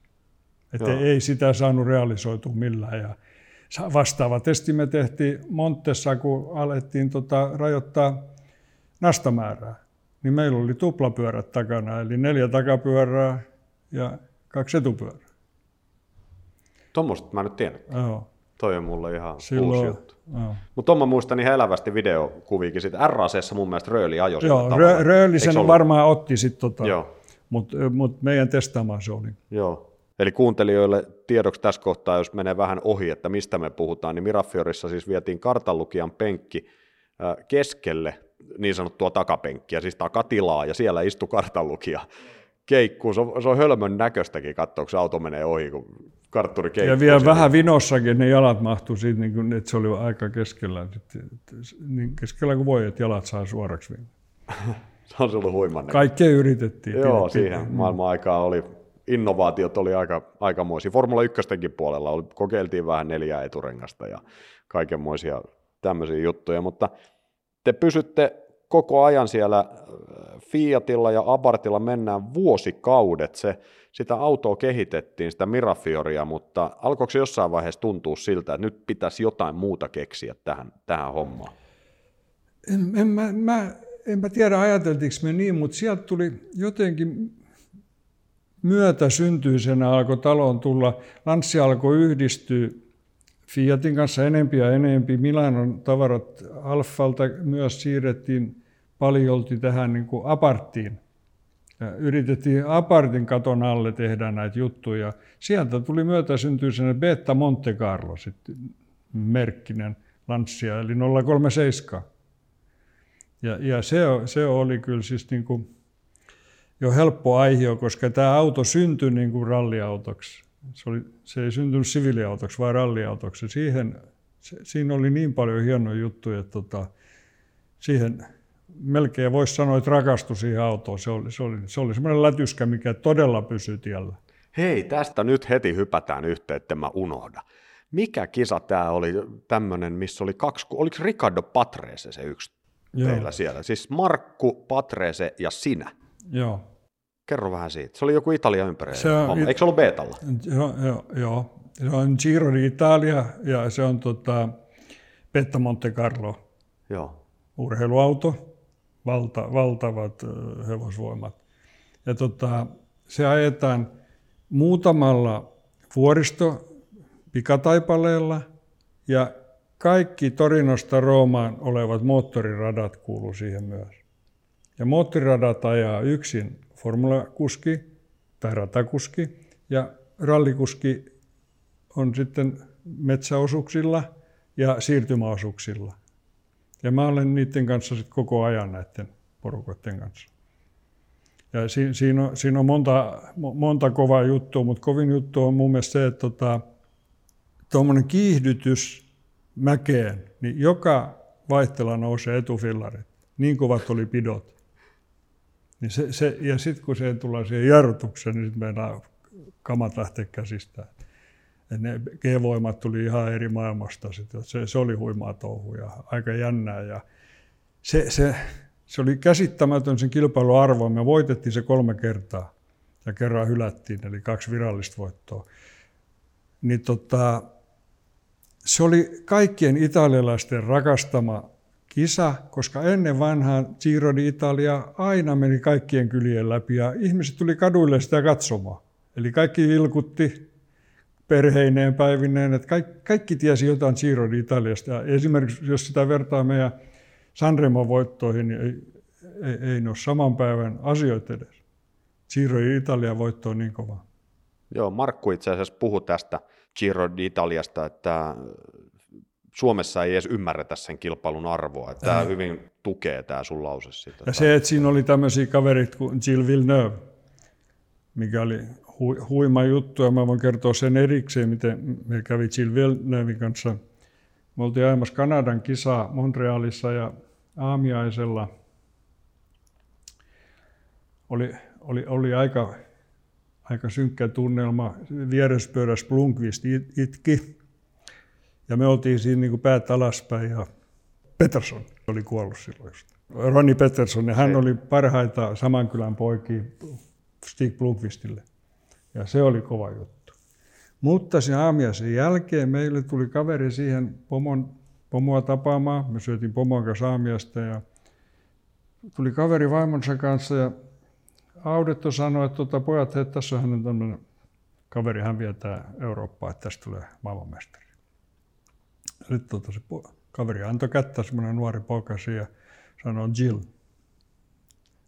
Että ei sitä saanut realisoitua millään. Ja Vastaava testi me tehtiin Montessa, kun alettiin tota, rajoittaa nastamäärää. Niin meillä oli tuplapyörät takana, eli neljä takapyörää ja kaksi etupyörää. Tuommoista mä en nyt tiennyt. Joo. Toi on mulle ihan Silloin, uusi juttu. Mutta mä muistan ihan elävästi videokuviikin siitä. RACssa mun mielestä Rööli ajoi Joo, rö, Rööli sen varmaan otti sitten, tota, mutta mut meidän testaamaan se oli. Joo. Eli kuuntelijoille tiedoksi tässä kohtaa, jos menee vähän ohi, että mistä me puhutaan, niin Mirafiorissa siis vietiin kartanlukijan penkki keskelle niin sanottua takapenkkiä, siis takatilaa, ja siellä istui kartanlukija keikkuu. Se on, se on hölmön näköistäkin katsoa, kun se auto menee ohi, kun kartturi keikkuu. Ja vielä vähän vinossakin ne jalat mahtuu siitä, niin kuin, että se oli aika keskellä, niin keskellä kuin voi, että jalat saa suoraksi. se on ollut huiman Kaikkea yritettiin. Joo, siihen maailman aikaa oli innovaatiot oli aika, aikamoisia. Formula 1 puolella oli, kokeiltiin vähän neljää eturengasta ja kaikenmoisia tämmöisiä juttuja, mutta te pysytte koko ajan siellä äh, Fiatilla ja Abartilla mennään vuosikaudet. Se, sitä autoa kehitettiin, sitä Mirafioria, mutta alkoiko se jossain vaiheessa tuntua siltä, että nyt pitäisi jotain muuta keksiä tähän, tähän hommaan? En, en, mä, mä, en mä tiedä ajateltiinko me niin, mutta sieltä tuli jotenkin myötä syntyisenä alkoi taloon tulla, Lanssi alkoi yhdistyä Fiatin kanssa enempi ja enempi. Milanon tavarat Alfalta myös siirrettiin paljolti tähän niin kuin aparttiin. Yritettiin apartin katon alle tehdä näitä juttuja. Sieltä tuli myötäsyntyisenä Beta Monte Carlo sitten merkkinen Lanssia, eli 037. Ja, ja se, se oli kyllä siis niin kuin jo helppo aihe, koska tämä auto syntyi niin kuin ralliautoksi. Se, oli, se ei syntynyt siviiliautoksi, vaan ralliautoksi. Siihen, se, siinä oli niin paljon hienoja juttuja, että tota, siihen melkein voisi sanoa, että rakastui siihen autoon. Se oli, se oli, se oli semmoinen lätyskä, mikä todella pysyi tiellä. Hei, tästä nyt heti hypätään yhteen, että mä unohda. Mikä kisa tämä oli tämmöinen, missä oli kaksi, oliko Ricardo Patrese se yksi Joo. teillä siellä? Siis Markku, Patrese ja sinä. Joo. Kerro vähän siitä. Se oli joku Italia ympärillä. Se on, Eikö se ollut Betalla? Joo, joo, joo. Se on Giro d'Italia ja se on tota, Betta Monte Carlo. Joo. Urheiluauto, valta, valtavat hevosvoimat. Ja tota, se ajetaan muutamalla vuoristo pikataipaleella ja kaikki Torinosta Roomaan olevat moottoriradat kuuluu siihen myös. Ja moottoriradat ajaa yksin formulakuski tai ratakuski ja rallikuski on sitten metsäosuuksilla ja siirtymäosuuksilla. Ja mä olen niiden kanssa sitten koko ajan näiden porukoiden kanssa. Ja si, siinä, on, siinä on monta, monta kovaa juttua, mutta kovin juttu on mun mielestä se, että tota, tuommoinen kiihdytys mäkeen, niin joka vaihtela nousee etufillarit. Niin kovat oli pidot. Niin se, se, ja sitten kun se tulee siihen jarrutukseen, niin sitten meidän kamat lähtee käsistä. Ne G-voimat tuli ihan eri maailmasta. Se, se oli huimaa touhu ja aika jännää. Ja se, se, se oli käsittämätön sen kilpailun arvo. Me voitettiin se kolme kertaa ja kerran hylättiin, eli kaksi virallista voittoa. Niin tota, se oli kaikkien italialaisten rakastama kisa, koska ennen vanhaa Giro d'Italia aina meni kaikkien kylien läpi ja ihmiset tuli kaduille sitä katsomaan. Eli kaikki ilkutti perheineen, päivineen, että kaikki, kaikki tiesi jotain Giro d'Italiasta. Ja esimerkiksi jos sitä vertaa meidän Sanremo voittoihin, niin ei, ei, ei ne ole saman päivän asioita edes. Giro d'Italia voitto on niin kova. Joo, Markku itse asiassa puhui tästä Giro d'Italiasta, että Suomessa ei edes ymmärretä sen kilpailun arvoa. Että tämä hyvin tukee tämä sun lause. Sitä. Ja se, että siinä oli tämmöisiä kaverit kuin Jill Villeneuve, mikä oli huima juttu, ja mä voin kertoa sen erikseen, miten me kävi Jill Villeneuvein kanssa. Me oltiin ajamassa Kanadan kisaa Montrealissa ja aamiaisella oli, oli, oli aika, aika synkkä tunnelma. Vierespöydässä Blomqvist itki, ja me oltiin siinä niin kuin päät alaspäin ja Peterson oli kuollut silloin. Ronnie Peterson, ja hän oli parhaita saman kylän poikia Stig Blomqvistille. Ja se oli kova juttu. Mutta sen aamiaisen jälkeen meille tuli kaveri siihen pomon, pomoa tapaamaan. Me syötiin pomon kanssa aamiasta ja tuli kaveri vaimonsa kanssa ja Audetto sanoi, että tuota, pojat, hei, tässä on hänen tämmöinen kaveri, hän vietää Eurooppaa, että tästä tulee maailmanmestari. Sitten tota, se kaveri antoi kättä, semmoinen nuori poika ja sanoi Jill.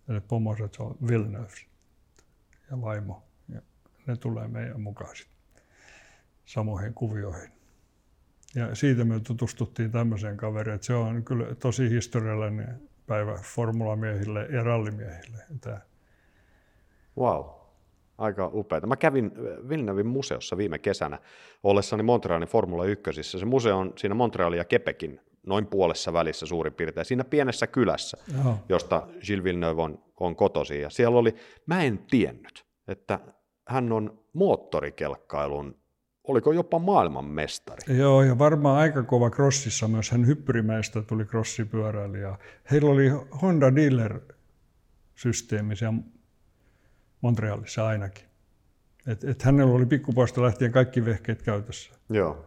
Eli pomo se on Villeneuve ja vaimo. Ne tulee meidän mukaan sitten samoihin kuvioihin. Ja siitä me tutustuttiin tämmöiseen kaveriin, että se on kyllä tosi historiallinen päivä formulamiehille ja rallimiehille. Tämä. Wow aika upeaa. Mä kävin äh, Villeneuvein museossa viime kesänä ollessani Montrealin Formula 1. Se museo on siinä Montrealin ja Kepekin noin puolessa välissä suurin piirtein, siinä pienessä kylässä, Joo. josta Gilles Villeneuve on, on kotosi. Ja siellä oli, mä en tiennyt, että hän on moottorikelkkailun, oliko jopa maailmanmestari. Joo, ja varmaan aika kova crossissa myös. Hän hyppyrimäistä tuli crossipyöräilijä. Heillä oli Honda Dealer-systeemi siellä Montrealissa ainakin. Et, et hänellä oli pikkupoista lähtien kaikki vehkeet käytössä. Joo.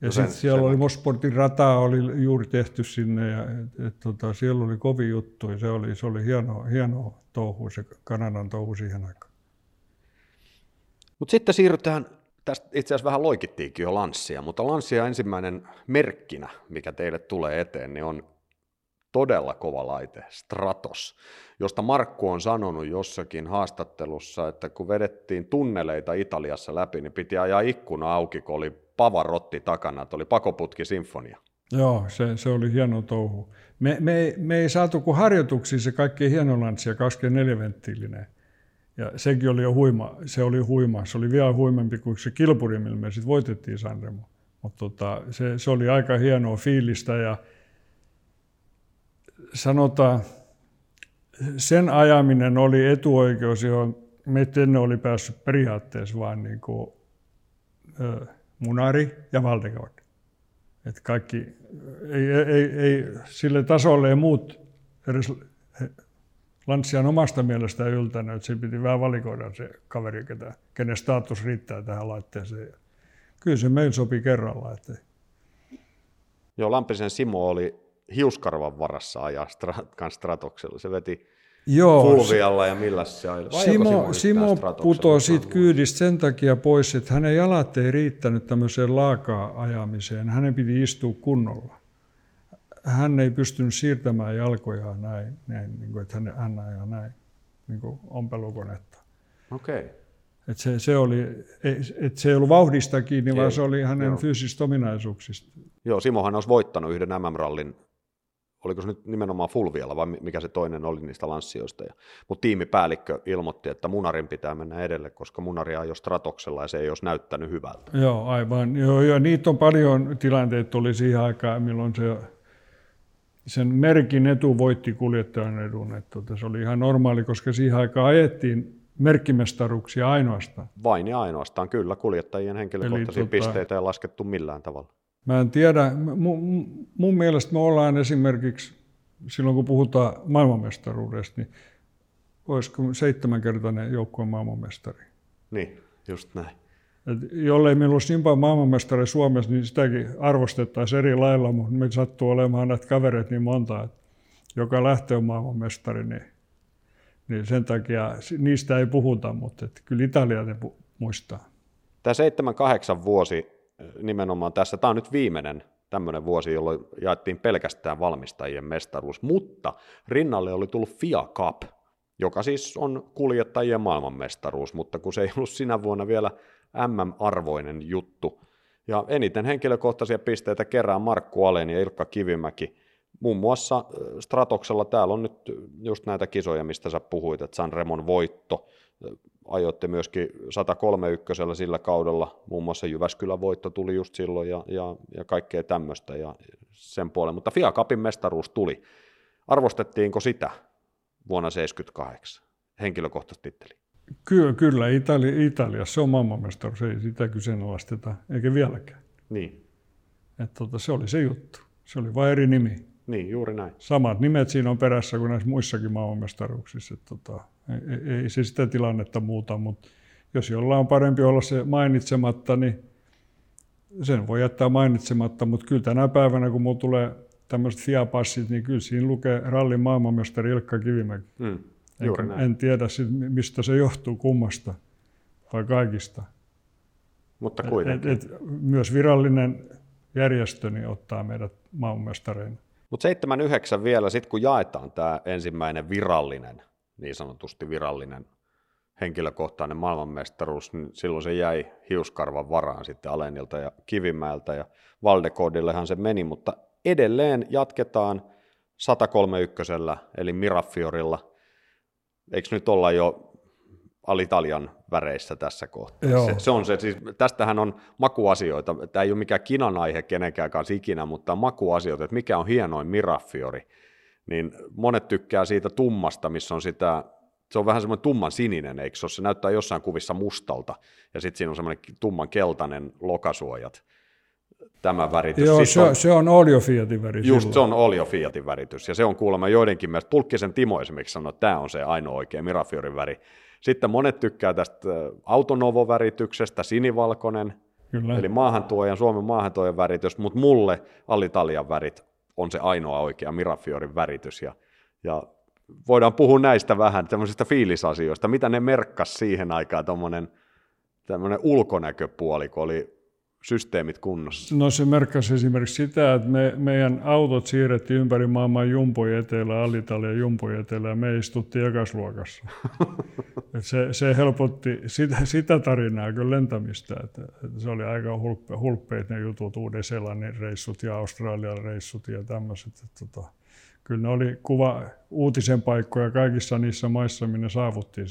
Ja no sitten siellä sen oli Mosportin rata oli juuri tehty sinne ja et, et, tota, siellä oli kovin juttu ja se oli, se oli hieno, hieno touhu, se Kanadan touhu siihen aikaan. Mutta sitten siirrytään, tästä itse asiassa vähän loikittiinkin jo Lanssia, mutta Lanssia ensimmäinen merkkinä, mikä teille tulee eteen, niin on todella kova laite, Stratos, josta Markku on sanonut jossakin haastattelussa, että kun vedettiin tunneleita Italiassa läpi, niin piti ajaa ikkuna auki, kun oli pavarotti takana, että oli pakoputki sinfonia. Joo, se, se oli hieno touhu. Me, me, me ei saatu kuin harjoituksiin se kaikkein hienolanssi ja 24-venttiilinen. Ja sekin oli jo huima, se oli huima. Se oli vielä huimempi kuin se kilpuri, millä me sitten voitettiin Sanremo. Mutta tota, se, se, oli aika hienoa fiilistä ja sanotaan, sen ajaminen oli etuoikeus, johon me ennen oli päässyt periaatteessa vain niin kuin, ö, Munari ja Valdegaard. Et kaikki, ei, ei, ei, sille tasolle ei muut edes Lanssian omasta mielestä yltänyt, että siinä piti vähän valikoida se kaveri, ketä, kenen status riittää tähän laitteeseen. Kyllä se meillä sopi kerralla. Että... Joo, Lampisen Simo oli hiuskarvan varassa ajaa stra- Stratoksella. Se veti Joo, Fulvialla ja millä se oli? Simo, Simo putosi siitä kyydistä sen takia pois, että hänen jalat ei riittänyt tämmöiseen laakaa ajamiseen. Hänen piti istua kunnolla. Hän ei pystynyt siirtämään jalkojaan näin, näin niin kuin, että hän, hän ajaa näin, niin kuin ompelukonetta. Okei. Okay. Et se, se, oli, et se ei ollut vauhdista kiinni, ei, vaan se oli hänen joo. fyysisistä ominaisuuksista. Joo, Simohan olisi voittanut yhden MM-rallin oliko se nyt nimenomaan Fulvialla vai mikä se toinen oli niistä lanssioista. Mutta tiimipäällikkö ilmoitti, että Munarin pitää mennä edelle, koska Munari ajoi Stratoksella ja se ei olisi näyttänyt hyvältä. Joo, aivan. Joo, ja niitä on paljon tilanteita tuli siihen aikaan, milloin se sen merkin etu voitti kuljettajan edun. Että tota, se oli ihan normaali, koska siihen aikaan ajettiin merkkimestaruksia ainoastaan. Vain ja ainoastaan, kyllä. Kuljettajien henkilökohtaisia Eli, tota, pisteitä ei laskettu millään tavalla. Mä en tiedä, mun, mun mielestä me ollaan esimerkiksi, silloin kun puhutaan maailmanmestaruudesta, niin olisiko seitsemänkertainen joukkueen maailmanmestari. Niin, just näin. Et jollei meillä olisi niin paljon maailmanmestari Suomessa, niin sitäkin arvostettaisiin eri lailla, mutta me sattuu olemaan näitä kavereita niin monta, että joka lähtee maailmanmestari, niin, niin sen takia niistä ei puhuta, mutta että kyllä Italia ne muistaa. Tämä 7-8 vuosi nimenomaan tässä, tämä on nyt viimeinen tämmöinen vuosi, jolloin jaettiin pelkästään valmistajien mestaruus, mutta rinnalle oli tullut FIA Cup, joka siis on kuljettajien maailmanmestaruus, mutta kun se ei ollut sinä vuonna vielä MM-arvoinen juttu. Ja eniten henkilökohtaisia pisteitä kerää Markku Alen ja Ilkka Kivimäki. Muun muassa Stratoksella täällä on nyt just näitä kisoja, mistä sä puhuit, että Sanremon voitto, ajoitte myöskin 103 ykkösellä sillä kaudella, muun muassa Jyväskylän voitto tuli just silloin ja, ja, ja kaikkea tämmöistä ja sen puolen, mutta FIA Cupin mestaruus tuli. Arvostettiinko sitä vuonna 1978, henkilökohtaisesti titteli? Kyllä, kyllä Itali, Italiassa se on maailmanmestaruus, ei sitä kyseenalaisteta, eikä vieläkään. Niin. Et tota, se oli se juttu, se oli vain eri nimi. Niin, juuri näin. Samat nimet siinä on perässä kuin näissä muissakin maailmanmestaruuksissa. Tota, ei, ei se sitä tilannetta muuta, mutta jos jollain on parempi olla se mainitsematta, niin sen voi jättää mainitsematta, mutta kyllä tänä päivänä, kun mulla tulee tämmöiset FIA-passit, niin kyllä siinä lukee rallin maailmanmestari Ilkka Kivimäki. Mm, Enkä, en tiedä, mistä se johtuu, kummasta vai kaikista. Mutta kuitenkin. Et, et, et, myös virallinen järjestö niin ottaa meidät maailmanmestareina. Mutta 7-9 vielä, sitten kun jaetaan tämä ensimmäinen virallinen, niin sanotusti virallinen henkilökohtainen maailmanmestaruus, niin silloin se jäi hiuskarvan varaan sitten Alenilta ja Kivimäeltä ja Valdekodillehan se meni, mutta edelleen jatketaan 131 eli Mirafiorilla. Eikö nyt olla jo Alitalian väreissä tässä kohtaa. Se, se, on se, siis, tästähän on makuasioita. Tämä ei ole mikään kinan aihe kenenkään kanssa ikinä, mutta makuasioita, että mikä on hienoin Mirafiori. Niin monet tykkää siitä tummasta, missä on sitä, se on vähän semmoinen tumman sininen, eikö se ole? Se näyttää jossain kuvissa mustalta, ja sitten siinä on semmoinen tumman keltainen lokasuojat tämä väritys. Joo, se, on, se on Olio Fiatin väritys. Just, se on Olio Fiatin väritys, ja se on kuulemma joidenkin mielestä, Pulkkisen Timo esimerkiksi sanoi, että tämä on se ainoa oikea Mirafiorin väri, sitten monet tykkää tästä autonovo-värityksestä, sinivalkoinen, Kyllä. eli maahantuojan, Suomen maahantuojan väritys, mutta mulle Alitalian värit on se ainoa oikea Mirafiorin väritys. Ja, ja voidaan puhua näistä vähän, tämmöisistä fiilisasioista, mitä ne merkkas siihen aikaan, tuommoinen ulkonäköpuoli, kun oli systeemit kunnossa? No se merkkasi esimerkiksi sitä, että me, meidän autot siirrettiin ympäri maailman jumpoi etelä, Alitalia jumpoi etelä ja me istuttiin ekasluokassa. Et se, se helpotti sitä, sitä tarinaa kyllä lentämistä. Että, että se oli aika hulppe, hulppeet ne jutut, Uuden-Seelannin reissut ja Australian reissut ja tämmöiset. Tota, kyllä ne oli kuva uutisen paikkoja kaikissa niissä maissa, minne saavuttiin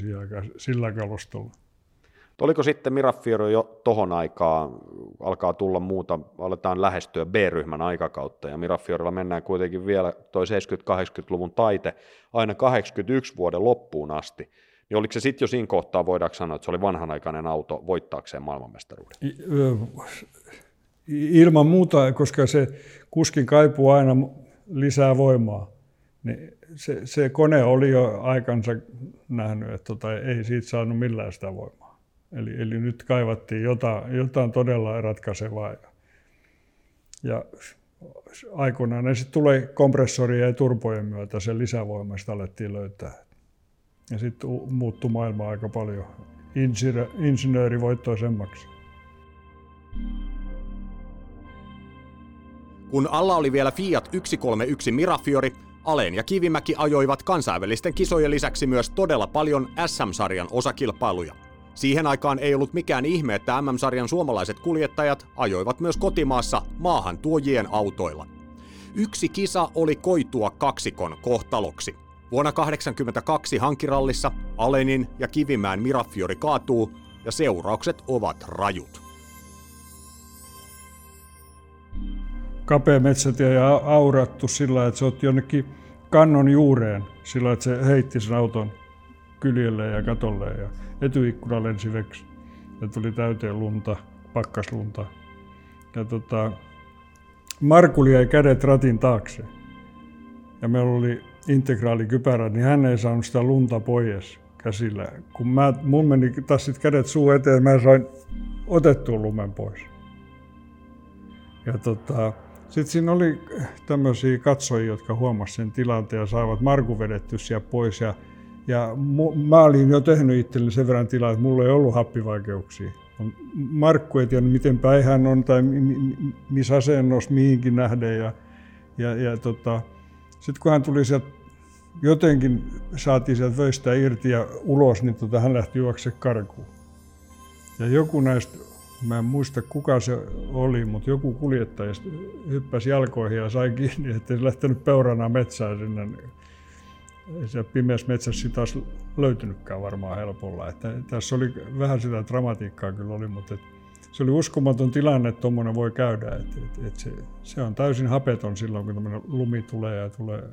sillä kalustolla. Oliko sitten Mirafiori jo tohon aikaan, alkaa tulla muuta, aletaan lähestyä B-ryhmän aikakautta, ja Mirafiorilla mennään kuitenkin vielä toi 70-80-luvun taite aina 81 vuoden loppuun asti. Niin oliko se sitten jo siinä kohtaa, voidaanko sanoa, että se oli vanhanaikainen auto voittaakseen maailmanmestaruuden? Ilman muuta, koska se kuskin kaipuu aina lisää voimaa. Niin se, se kone oli jo aikansa nähnyt, että tota, ei siitä saanut millään sitä voimaa. Eli, eli nyt kaivattiin jotain, jotain todella ratkaisevaa. Ja, aikoinaan ne sitten tulee kompressorien ja turbojen myötä, sen lisävoimasta alettiin löytää. Ja sitten muuttui maailma aika paljon insinöörivoittoisemmaksi. Kun alla oli vielä Fiat 131 Mirafiori, Aleen ja Kivimäki ajoivat kansainvälisten kisojen lisäksi myös todella paljon SM-sarjan osakilpailuja. Siihen aikaan ei ollut mikään ihme, että MM-sarjan suomalaiset kuljettajat ajoivat myös kotimaassa maahan tuojien autoilla. Yksi kisa oli koitua kaksikon kohtaloksi. Vuonna 1982 hankirallissa Alenin ja Kivimäen Mirafiori kaatuu ja seuraukset ovat rajut. Kapea metsätie ja aurattu sillä, että se otti jonnekin kannon juureen sillä, että se heitti sen auton kyljelle ja katolle ja etyikkuna lensi veksi ja tuli täyteen lunta, pakkaslunta. Ja tota, Markuli jäi kädet ratin taakse. Ja meillä oli integraalikypärä, niin hän ei saanut sitä lunta pois käsillä. Kun mä, mun meni taas sit kädet suu eteen, mä sain otettua lumen pois. Ja tota, sitten siinä oli tämmöisiä katsojia, jotka huomasivat sen tilanteen ja saivat Marku vedetty sieltä pois. Ja ja mä olin jo tehnyt itselleni sen verran tilaa, että mulla ei ollut happivaikeuksia. Markku ei tiedä, miten päin hän on tai missä asennossa mihinkin nähden. Ja, ja, ja tota, sitten kun hän tuli sieltä, jotenkin saatiin sieltä vöistä irti ja ulos, niin tota, hän lähti juokse karkuun. Ja joku näistä, mä en muista kuka se oli, mutta joku kuljettajista hyppäsi jalkoihin ja sai kiinni, ettei se lähtenyt peurana metsään sinne ei se pimeässä metsässä taas löytynytkään varmaan helpolla. Että tässä oli vähän sitä dramatiikkaa kyllä oli, mutta se oli uskomaton tilanne, että tuommoinen voi käydä. Että, että, että se, se, on täysin hapeton silloin, kun tämmöinen lumi tulee ja tulee.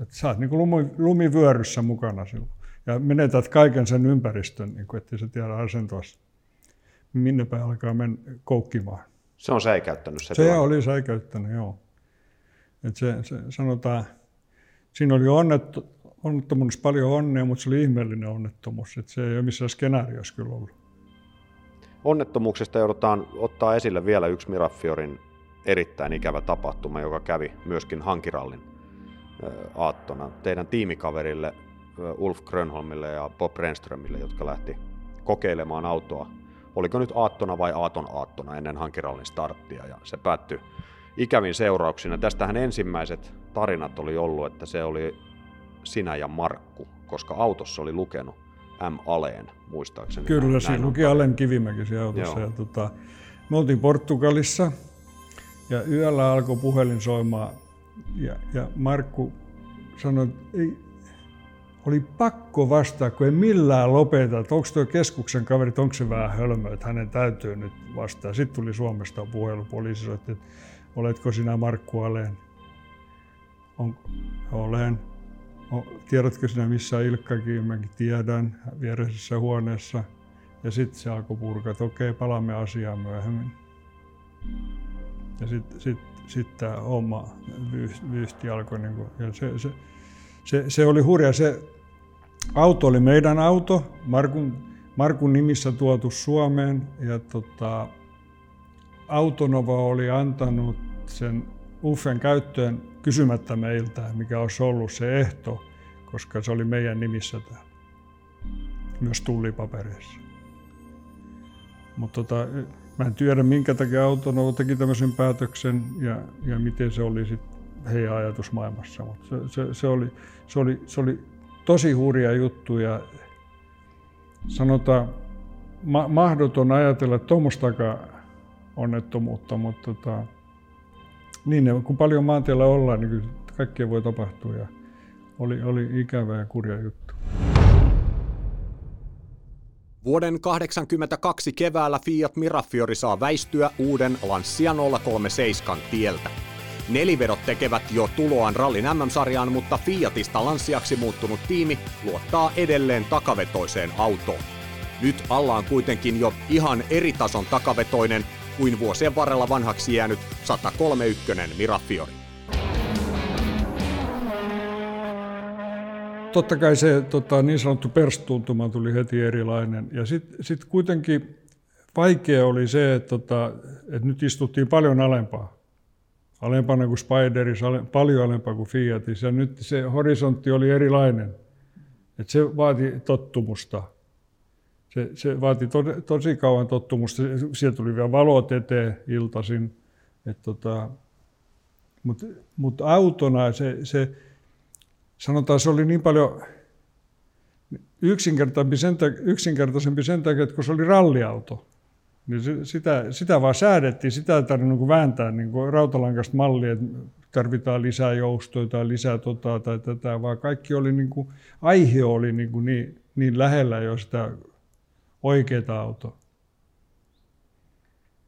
Että sä oot niin kuin lumi, lumivyöryssä mukana silloin. Ja menetät kaiken sen ympäristön, niin kuin, ettei sä tiedä asentoa, minne päin alkaa mennä koukkimaan. Se on säikäyttänyt se Se tilanne. oli säikäyttänyt, joo. Että se, se, sanotaan, siinä oli onnettu, onnettomuudessa paljon onnea, mutta se oli ihmeellinen onnettomuus. Että se ei ole missään skenaariossa kyllä ollut. Onnettomuuksista joudutaan ottaa esille vielä yksi Mirafiorin erittäin ikävä tapahtuma, joka kävi myöskin hankirallin aattona teidän tiimikaverille Ulf Grönholmille ja Bob Renströmille, jotka lähti kokeilemaan autoa. Oliko nyt aattona vai aaton aattona ennen hankirallin starttia ja se päättyi ikävin seurauksina. Tästähän ensimmäiset tarinat oli ollut, että se oli sinä ja Markku, koska autossa oli lukenut M. Aleen, muistaakseni. Kyllä, näin, siinä luki Alen Kivimäki siellä autossa. Ja, tota, me oltiin Portugalissa ja yöllä alkoi puhelin soimaan ja, ja Markku sanoi, että ei, oli pakko vastaa, kun ei millään lopeta, että onko tuo keskuksen kaveri, onko se vähän hölmö, että hänen täytyy nyt vastaa. Sitten tuli Suomesta puhelu, poliisi että oletko sinä Markku Aleen? On, olen. Tiedätkö sinä, missä Ilkka Kiimäki? Tiedän, viereisessä huoneessa. Ja sitten se alkoi purkaa, että okei, palaamme asiaan myöhemmin. Ja sitten sit, sit tämä oma vyyhti alkoi. Niin ja se, se, se, se, oli hurja. Se auto oli meidän auto, Markun, Markun nimissä tuotu Suomeen. Ja tota, Autonova oli antanut sen Uffen käyttöön kysymättä meiltä, mikä olisi ollut se ehto, koska se oli meidän nimissä täällä, myös tullipapereissa. Mutta tota, Mä en tiedä, minkä takia Autonovo teki tämmöisen päätöksen ja, ja miten se oli sit heidän ajatusmaailmassa. Mutta se, se, se, oli, se, oli, se oli tosi hurja juttu ja sanotaan ma- mahdoton ajatella tuommoistakaan onnettomuutta, mutta tota, niin, kun paljon maantiellä ollaan, niin kaikkea voi tapahtua ja oli, oli ikävä ja kurja juttu. Vuoden 1982 keväällä Fiat Mirafiori saa väistyä uuden Lancia 037 tieltä. Nelivedot tekevät jo tuloaan rallin MM-sarjaan, mutta Fiatista Lanciaksi muuttunut tiimi luottaa edelleen takavetoiseen autoon. Nyt alla on kuitenkin jo ihan eri tason takavetoinen kuin vuosien varrella vanhaksi jäänyt 131 Mirafiori. totta kai se tota, niin sanottu perstuntuma tuli heti erilainen. Ja sitten sit kuitenkin vaikea oli se, että, tota, että nyt istuttiin paljon alempaa. Alempana kuin Spiderissa, ale, paljon alempaa kuin Fiatissa. Ja nyt se horisontti oli erilainen. Et se vaati tottumusta. Se, se vaati to, tosi kauan tottumusta. Sieltä tuli vielä valot eteen iltaisin. tota, Mutta mut autona se, se, sanotaan se oli niin paljon yksinkertaisempi sen, yksinkertaisempi sen takia, että kun se oli ralliauto, niin sitä, sitä vaan säädettiin, sitä ei tarvinnut niin vääntää niin kuin rautalangasta mallia, että tarvitaan lisää joustoja tai lisää tota tai tätä, vaan kaikki oli niin kuin, aihe oli niin, kuin niin, niin lähellä jo sitä oikeaa autoa.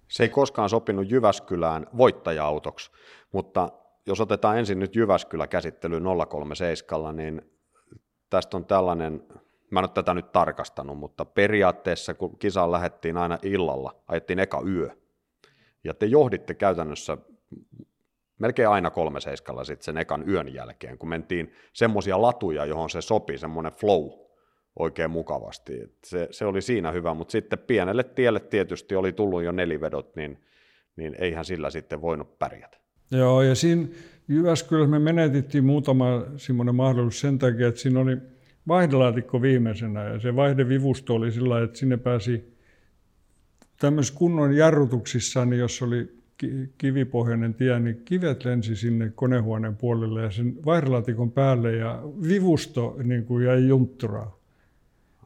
Se ei koskaan sopinut Jyväskylään voittaja-autoksi, mutta jos otetaan ensin nyt Jyväskylä käsittely 037, niin tästä on tällainen, mä en ole tätä nyt tarkastanut, mutta periaatteessa kun kisaan lähdettiin aina illalla, ajettiin eka yö, ja te johditte käytännössä melkein aina kolme seiskalla sitten sen ekan yön jälkeen, kun mentiin semmoisia latuja, johon se sopi, semmoinen flow oikein mukavasti. Se, se oli siinä hyvä, mutta sitten pienelle tielle tietysti oli tullut jo nelivedot, niin, niin eihän sillä sitten voinut pärjätä. Joo, ja siinä Jyväskylässä me menetittiin muutama semmoinen mahdollisuus sen takia, että siinä oli vaihdelaatikko viimeisenä, ja se vaihdevivusto oli sillä että sinne pääsi tämmöisissä kunnon jarrutuksissa, niin jos oli kivipohjainen tie, niin kivet lensi sinne konehuoneen puolelle ja sen vaihdelaatikon päälle, ja vivusto niin kuin jäi juntturaa.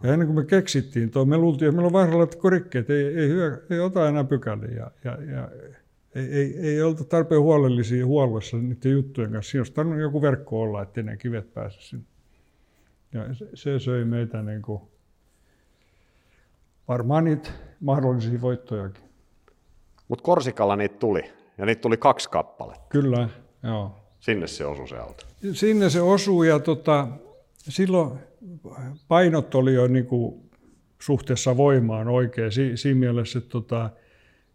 Ja ennen kuin me keksittiin tuo, me luultiin, että meillä on vaihdelaatikko rikki, että ei, ei, hyö, ei ota enää pykäliä. Ja, ja, ja ei, ei, ei oltu tarpeen huolellisia huollossa niiden juttujen kanssa. Siinä olisi tarvinnut joku verkko olla, ettei ne kivet pääse sinne. Ja se, se söi meitä niin kuin varmaan niitä mahdollisia voittojakin. Mutta Korsikalla niitä tuli, ja niitä tuli kaksi kappaletta. Kyllä, joo. Sinne se osui se auto. Sinne se osui, ja tota, silloin painot oli jo niin kuin suhteessa voimaan oikein. Si, siinä mielessä, että tota,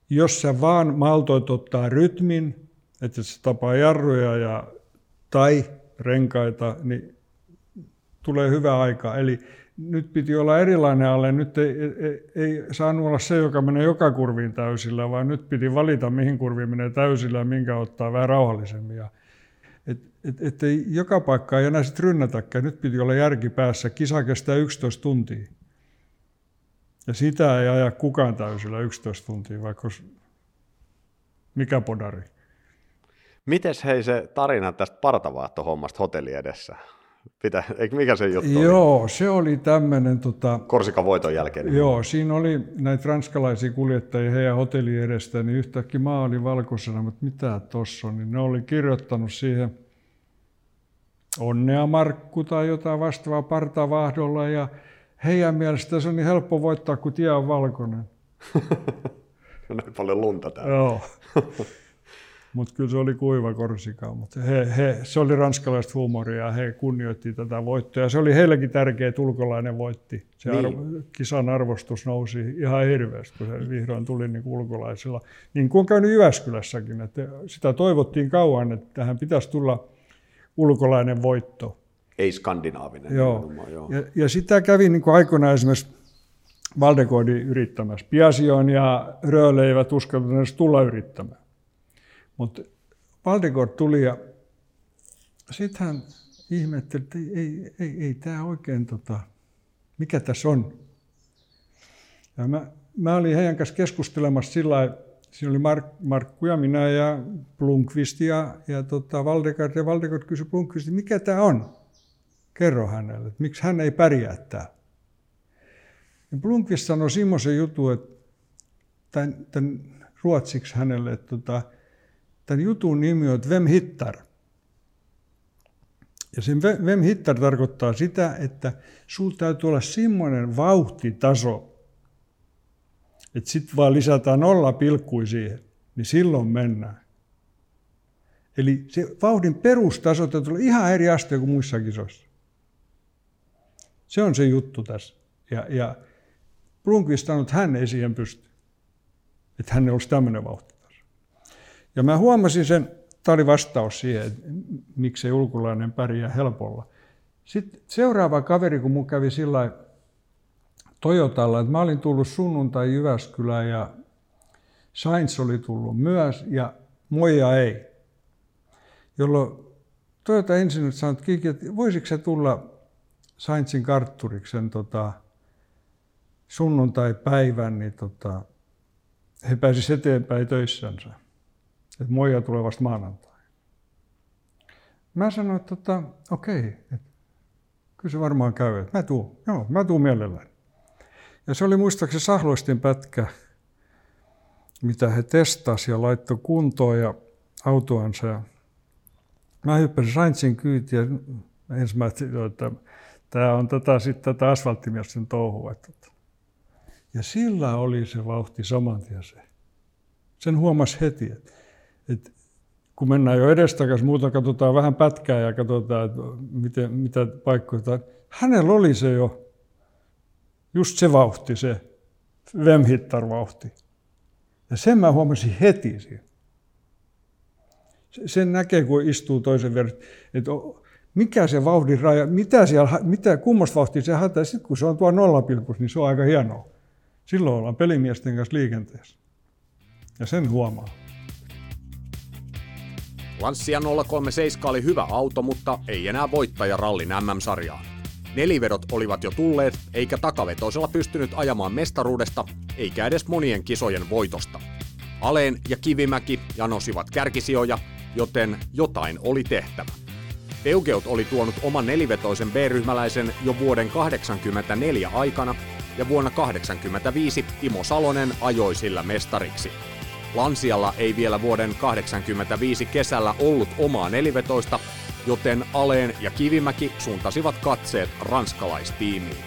jos sä vaan maltoit ottaa rytmin, että se tapaa jarruja ja, tai renkaita, niin tulee hyvä aika. Eli nyt piti olla erilainen alle. Nyt ei, ei, ei saanut olla se, joka menee joka kurviin täysillä, vaan nyt piti valita, mihin kurviin menee täysillä ja minkä ottaa vähän rauhallisemmin. Et, et, et ei joka paikka ei enää sitten rynnätäkään. Nyt piti olla järki päässä. Kisa kestää 11 tuntia. Ja sitä ei aja kukaan täysillä 11 tuntia, vaikka olisi mikä podari. Mites hei se tarina tästä partavaahtohommasta hotelli edessä? Pitä, eikö mikä se juttu Joo, oli? se oli tämmöinen... Tota, Korsikan voiton jälkeen. Niin joo, siinä oli näitä ranskalaisia kuljettajia heidän hotelli edestä, niin yhtäkkiä maa oli valkoisena, mutta mitä tuossa on, niin ne oli kirjoittanut siihen onnea Markku tai jotain vastaavaa partavahdolla ja heidän mielestä se on niin helppo voittaa, kun tie on valkoinen. Näin paljon lunta täällä. Joo. Mutta kyllä se oli kuiva korsika. Mutta he, he, se oli ranskalaista huumoria ja he kunnioitti tätä voittoa. Ja se oli heillekin tärkeä, että ulkolainen voitti. Se niin. arvo, kisan arvostus nousi ihan hirveästi, kun se vihdoin tuli niin ulkolaisilla. Niin kuin on käynyt Jyväskylässäkin. Että sitä toivottiin kauan, että tähän pitäisi tulla ulkolainen voitto ei skandinaavinen. Joo. joo. Ja, ja sitä kävi niin kuin aikoinaan esimerkiksi Valdekoodi yrittämässä. Piasion ja Rööle eivät uskaltaneet tulla yrittämään. Mutta Valdegård tuli ja sitten hän ihmetteli, että ei, ei, ei, ei tämä oikein, tota, mikä tässä on. Ja mä mä olin heidän kanssa keskustelemassa sillä Siinä oli Mark, Markku ja minä ja Blomqvist ja, ja tota, Valdekart. Ja Valdekart kysyi Blomqvistin, mikä tämä on? Kerro hänelle, että miksi hän ei pärjää täällä. Ja Blomqvist sanoi semmoisen jutun, että tämän, tämän ruotsiksi hänelle, että tota, tämän jutun nimi on Vem Hittar. Ja sen Vem Hittar tarkoittaa sitä, että sinulla täytyy olla semmoinen vauhtitaso, että sitten vaan lisätään nolla pilkkui siihen, niin silloin mennään. Eli se vauhdin perustaso täytyy olla ihan eri aste kuin muissa kisoissa. Se on se juttu tässä. Ja, ja Blomqvist sanoi, että hän ei siihen pysty. Että hän olisi tämmöinen vauhtitaso. Ja mä huomasin sen, tämä oli vastaus siihen, että miksei ulkolainen pärjää helpolla. Sitten seuraava kaveri, kun mun kävi sillä Toyotalla, että mä olin tullut sunnuntai Jyväskylään ja Sainz oli tullut myös ja Moja ei. Jolloin Toyota ensin sanoi, että Kiki, että voisitko se tulla Sainzin kartturiksi sen tota, sunnuntai-päivän, niin tota, he pääsisivät eteenpäin töissänsä. Että Moja tulee vasta maanantai. Mä sanoin, että tota, okei, että kyllä se varmaan käy. Että mä tuun, joo, mä tuun mielelläni. Ja se oli muistaakseni Sahloistin pätkä, mitä he testasivat ja laittoi kuntoon ja autoansa. Ja mä hyppäsin Sainzin kyytiä. Ensimmäisenä, että tämä on tätä, sitten tätä asfalttimiesten touhua. Ja sillä oli se vauhti saman tien se. Sen huomasi heti, että, että kun mennään jo edestakas, muuta katsotaan vähän pätkää ja katsotaan, että miten, mitä paikkoja. Hänellä oli se jo just se vauhti, se Vemhittar-vauhti. Ja sen mä huomasin heti siinä. Sen näkee, kun istuu toisen verran, että mikä se vauhdin raja, mitä siellä, mitä, kummasta vauhtia se haetaan. Sitten kun se on tuo nollapilkus, niin se on aika hienoa. Silloin ollaan pelimiesten kanssa liikenteessä. Ja sen huomaa. Lancia 037 oli hyvä auto, mutta ei enää voittaja rallin MM-sarjaan. Nelivedot olivat jo tulleet, eikä takavetoisella pystynyt ajamaan mestaruudesta, eikä edes monien kisojen voitosta. Aleen ja Kivimäki janosivat kärkisijoja, joten jotain oli tehtävä. Peugeot oli tuonut oman nelivetoisen B-ryhmäläisen jo vuoden 1984 aikana, ja vuonna 1985 Timo Salonen ajoi sillä mestariksi. Lansialla ei vielä vuoden 1985 kesällä ollut omaa nelivetoista, joten Aleen ja Kivimäki suuntasivat katseet ranskalaistiimiin.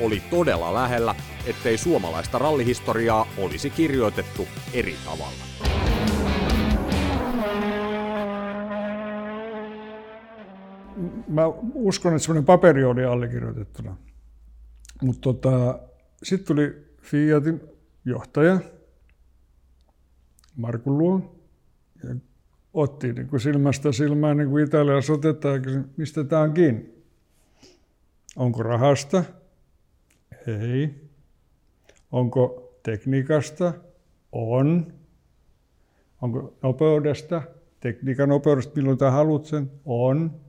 Oli todella lähellä, ettei suomalaista rallihistoriaa olisi kirjoitettu eri tavalla. Mä uskon, että semmoinen paperi oli allekirjoitettuna. Mutta tota, sitten tuli Fiatin johtaja Markun luo ja otti niin kuin silmästä silmään niin kuin Italiassa otetaan, mistä tämä on kiinni. Onko rahasta? Ei. Onko tekniikasta? On. Onko nopeudesta? Tekniikan nopeudesta, milloin tämä haluat sen? On.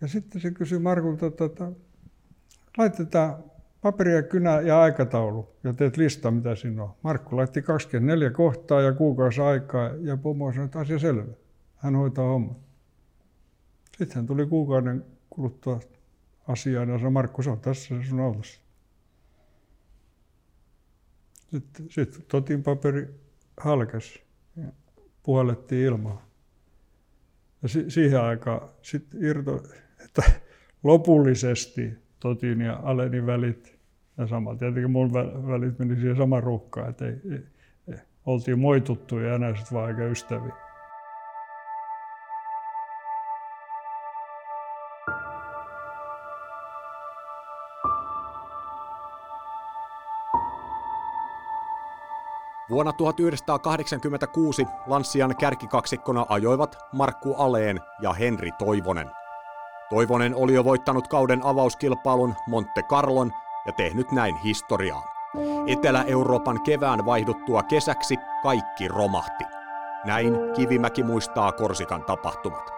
Ja sitten se kysyi Markulta, että laitetaan paperi ja kynä ja aikataulu ja teet lista, mitä siinä on. Markku laitti 24 kohtaa ja kuukausi aikaa ja pomo sanoi, että asia selvä. Hän hoitaa homman. Sitten hän tuli kuukauden kuluttua asiaan ja sanoi, Markku, se on tässä sun autossa. Sitten, sitten totin paperi halkesi ja puhallettiin ilmaa. Ja si- siihen aikaan sitten irto, että lopullisesti Totin ja Alenin välit ja sama. Tietenkin mun välit meni siihen samaan ruuhkaan, että ei, ei, ei, oltiin moituttuja ja enää sitten vaan aika ystäviä. Vuonna 1986 Lanssian kärkikaksikkona ajoivat Markku Aleen ja Henri Toivonen. Toivonen oli jo voittanut kauden avauskilpailun Monte Carlon ja tehnyt näin historiaa. Etelä-Euroopan kevään vaihduttua kesäksi kaikki romahti. Näin Kivimäki muistaa Korsikan tapahtumat.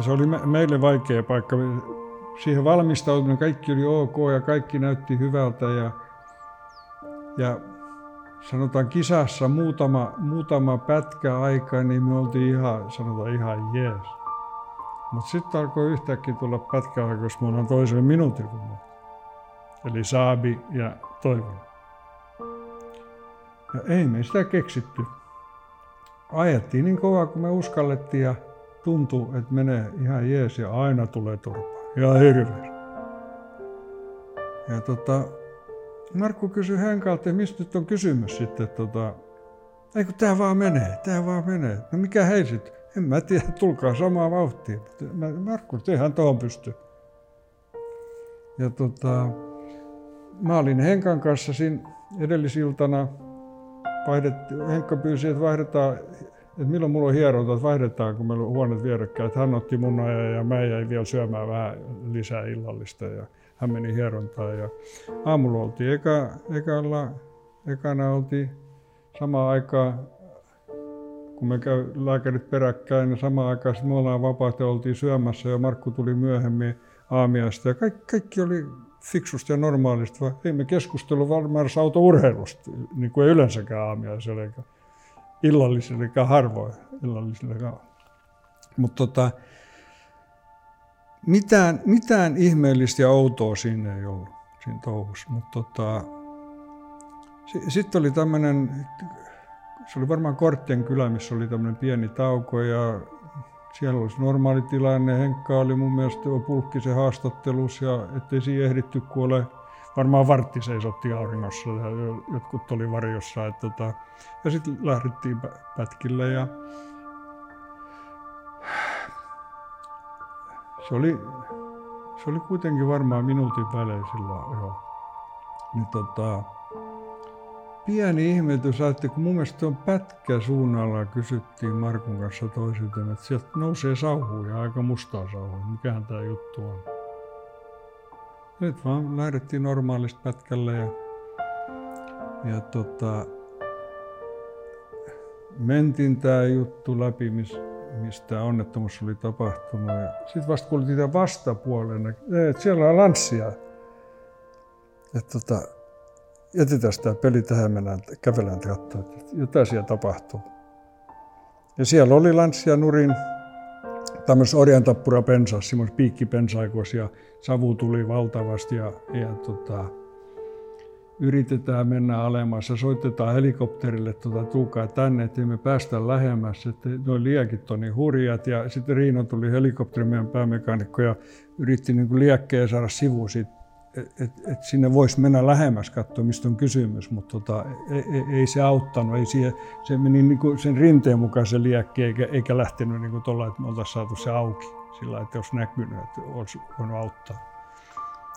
se oli me, meille vaikea paikka. Siihen valmistautuminen, kaikki oli ok ja kaikki näytti hyvältä ja, ja sanotaan kisassa muutama, muutama pätkä aika, niin me oltiin ihan, sanotaan ihan jees. Mutta sitten alkoi yhtäkkiä tulla pätkä aika, jos me ollaan toiselle minuutin kuin Eli Saabi ja Toivon. Ja ei me sitä keksitty. Ajettiin niin kovaa, kun me uskallettiin ja tuntuu, että menee ihan jees ja aina tulee turpaa. Ja hirveästi. Ja tota, Markku kysyi Henkalta, että mistä nyt on kysymys sitten. Tota, ei kun tää vaan menee, tää vaan menee. No mikä hei sitten? En mä tiedä, tulkaa samaa vauhtia. Markku, tehän tuohon pysty. Ja tota, mä olin Henkan kanssa siinä edellisiltana. Vaihdettiin, Henkka pyysi, että vaihdetaan, että milloin mulla on hieronta, että vaihdetaan, kun meillä on huoneet vierekkäin. Hän otti mun ajan ja mä jäin vielä syömään vähän lisää illallista. Ja hän meni hierontaan ja aamulla oltiin eka, ekalla, ekana oltiin samaan aikaan, kun me käy lääkärit peräkkäin, niin samaan aikaan me ollaan vapaat ja oltiin syömässä ja Markku tuli myöhemmin aamiaista ja kaikki, kaikki oli fiksusti ja normaalisti, vaan ei me keskustelu varmaan autourheilusta, niin kuin ei yleensäkään aamiaisella eikä illallisella eikä harvoin illallisella. Mutta tota, mitään, mitään ihmeellistä ja outoa siinä ei ollut siinä touhussa. Mutta tota, sitten oli tämmöinen, se oli varmaan Korttien kylä, missä oli tämmöinen pieni tauko ja siellä olisi normaali tilanne. Henkka oli mun mielestä pulkkisen haastattelus ja ettei siihen ehditty kuole. Varmaan vartti seisotti auringossa ja jotkut oli varjossa. Et tota, ja sitten lähdettiin pätkille ja se oli, se oli kuitenkin varmaan minuutin välein silloin jo. Niin tota, pieni ihmetys, että kun mun mielestä on pätkä suunnalla, kysyttiin Markun kanssa toisilta, että sieltä nousee sauhuja, aika mustaa sauhuja. Mikähän tämä juttu on? Nyt vaan lähdettiin normaalista pätkälle ja, ja tota, mentiin tämä juttu läpi, missä mistä onnettomuus oli tapahtunut. Sitten vasta kuultiin tämän vastapuolen, että siellä on lanssia. Että tota, jätetään tämä peli tähän, mennään kävelään katsoa, että jotain siellä tapahtuu. Ja siellä oli lanssia nurin tämmöisessä orjantappura pensassa, semmoisessa piikkipensaikossa ja savu tuli valtavasti ja, ja tota, yritetään mennä alemmas ja soitetaan helikopterille, tuota, tulkaa tänne, että me päästä lähemmäs, että noin liekit on niin hurjat. Ja sitten Riino tuli helikopterin meidän päämekanikko ja yritti niin liekkeen saada sivu siitä, et, et sinne voisi mennä lähemmäs katsoa, mistä on kysymys, mutta tota, ei, ei, ei, se auttanut. Ei siihen, se meni niin kuin sen rinteen mukaan se liekki, eikä, eikä lähtenyt niin kuin tuolla, että me oltaisiin saatu se auki sillä että olisi näkynyt, että olisi voinut auttaa.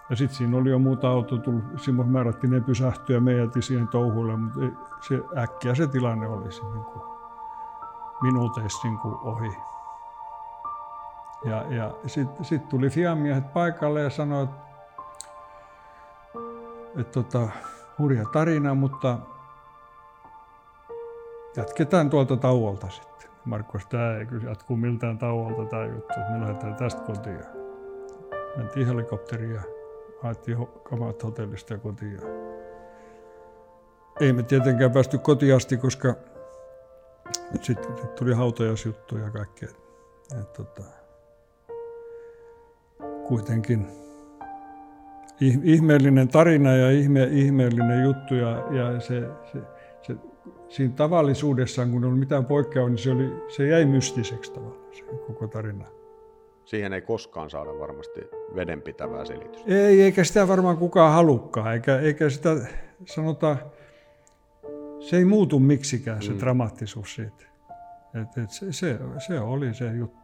Ja sitten siinä oli jo muuta auto tullut, Simon määrättiin ne pysähtyä ja me jätiin siihen touhuille, mutta se, äkkiä se tilanne olisi niin kuin minuuteissa niin kuin ohi. Ja, ja sitten sit tuli fiamiehet paikalle ja sanoi, että, että tota, hurja tarina, mutta jatketaan tuolta tauolta sitten. Markku, tämä ei kyllä jatkuu miltään tauolta tämä juttu, me lähdetään tästä kotiin. Mentiin helikopteriin ja haettiin kamat hotellista kotiin. Ei me tietenkään päästy kotiin asti, koska sitten sit tuli hautajasjuttu ja kaikkea. Et, tota, kuitenkin ihmeellinen tarina ja ihme, ihmeellinen juttu ja, ja se, se, se, siinä tavallisuudessaan, kun ei ollut mitään poikkeavaa, niin se, oli, se jäi mystiseksi tavallaan se koko tarina. Siihen ei koskaan saada varmasti vedenpitävää selitystä. Ei, eikä sitä varmaan kukaan halukkaan, eikä, eikä sitä sanota, se ei muutu miksikään se mm. dramaattisuus siitä. Et, et se, se, se oli se juttu.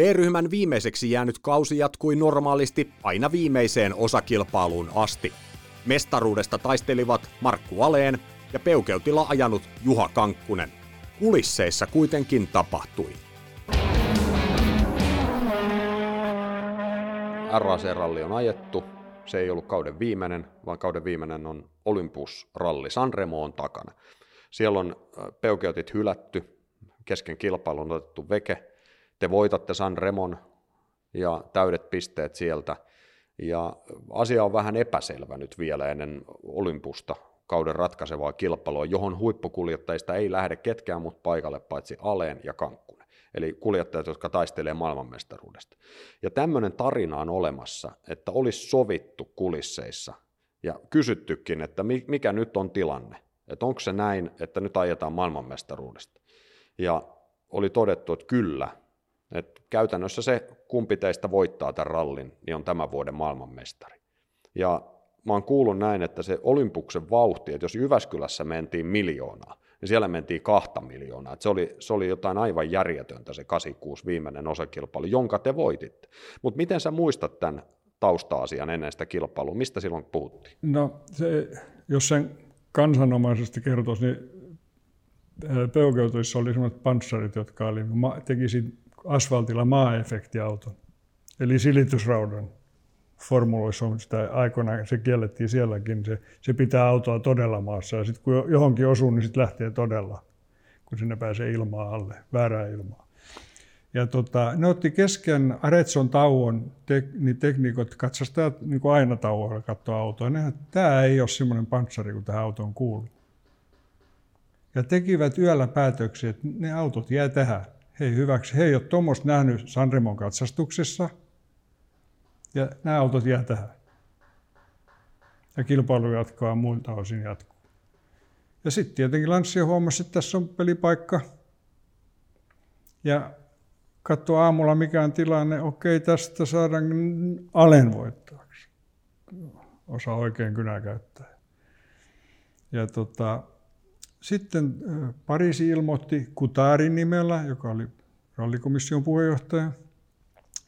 B-ryhmän viimeiseksi jäänyt kausi jatkui normaalisti aina viimeiseen osakilpailuun asti. Mestaruudesta taistelivat Markku Aleen ja peukeutilla ajanut Juha Kankkunen. Kulisseissa kuitenkin tapahtui. RAC-ralli on ajettu. Se ei ollut kauden viimeinen, vaan kauden viimeinen on Olympus-ralli. Sanremo on takana. Siellä on peukeutit hylätty, kesken kilpailun otettu veke. Te voitatte Sanremon ja täydet pisteet sieltä. Ja asia on vähän epäselvä nyt vielä ennen Olympusta kauden ratkaisevaa kilpailua, johon huippukuljettajista ei lähde ketkään muut paikalle paitsi Aleen ja Kankkunen. Eli kuljettajat, jotka taistelee maailmanmestaruudesta. Ja tämmöinen tarina on olemassa, että olisi sovittu kulisseissa ja kysyttykin, että mikä nyt on tilanne. Että onko se näin, että nyt ajetaan maailmanmestaruudesta. Ja oli todettu, että kyllä, että käytännössä se, kumpi teistä voittaa tämän rallin, niin on tämän vuoden maailmanmestari. Ja mä oon kuullut näin, että se Olympuksen vauhti, että jos Jyväskylässä mentiin miljoonaa, niin siellä mentiin kahta miljoonaa. Se, oli, se oli jotain aivan järjetöntä se 86 viimeinen osakilpailu, jonka te voititte. Mutta miten sä muistat tämän tausta-asian ennen sitä kilpailua? Mistä silloin puhuttiin? No, se, jos sen kansanomaisesti kertoisi, niin peukeutuissa oli sellaiset panssarit, jotka oli, teki asfaltilla maa-efektiauton, eli silitysraudan formuloissa on sitä aikoinaan, se kiellettiin sielläkin, se, se pitää autoa todella maassa ja sitten kun johonkin osuu, niin sitten lähtee todella, kun sinne pääsee ilmaa alle, väärää ilmaa. Ja tota, ne otti kesken Aretson tauon, te, niin tekniikot, katsastajat niin kuin aina tauolla katsoa autoa. Ne, tämä ei ole semmoinen panssari kuin tähän autoon kuuluu. Ja tekivät yöllä päätöksiä, että ne autot jää tähän. Hei hyväksi, he ei ole tuommoista nähnyt Sanremon katsastuksessa – ja nämä autot jää tähän. Ja kilpailu jatkaa muilta osin jatkuu. Ja sitten tietenkin Lanssi huomasi, että tässä on pelipaikka. Ja katsoi aamulla mikä on tilanne. Okei, tästä saadaan Alen voittajaksi. Osa oikein kynä käyttää. Ja tota, sitten Pariisi ilmoitti Kutarin nimellä, joka oli rallikomission puheenjohtaja,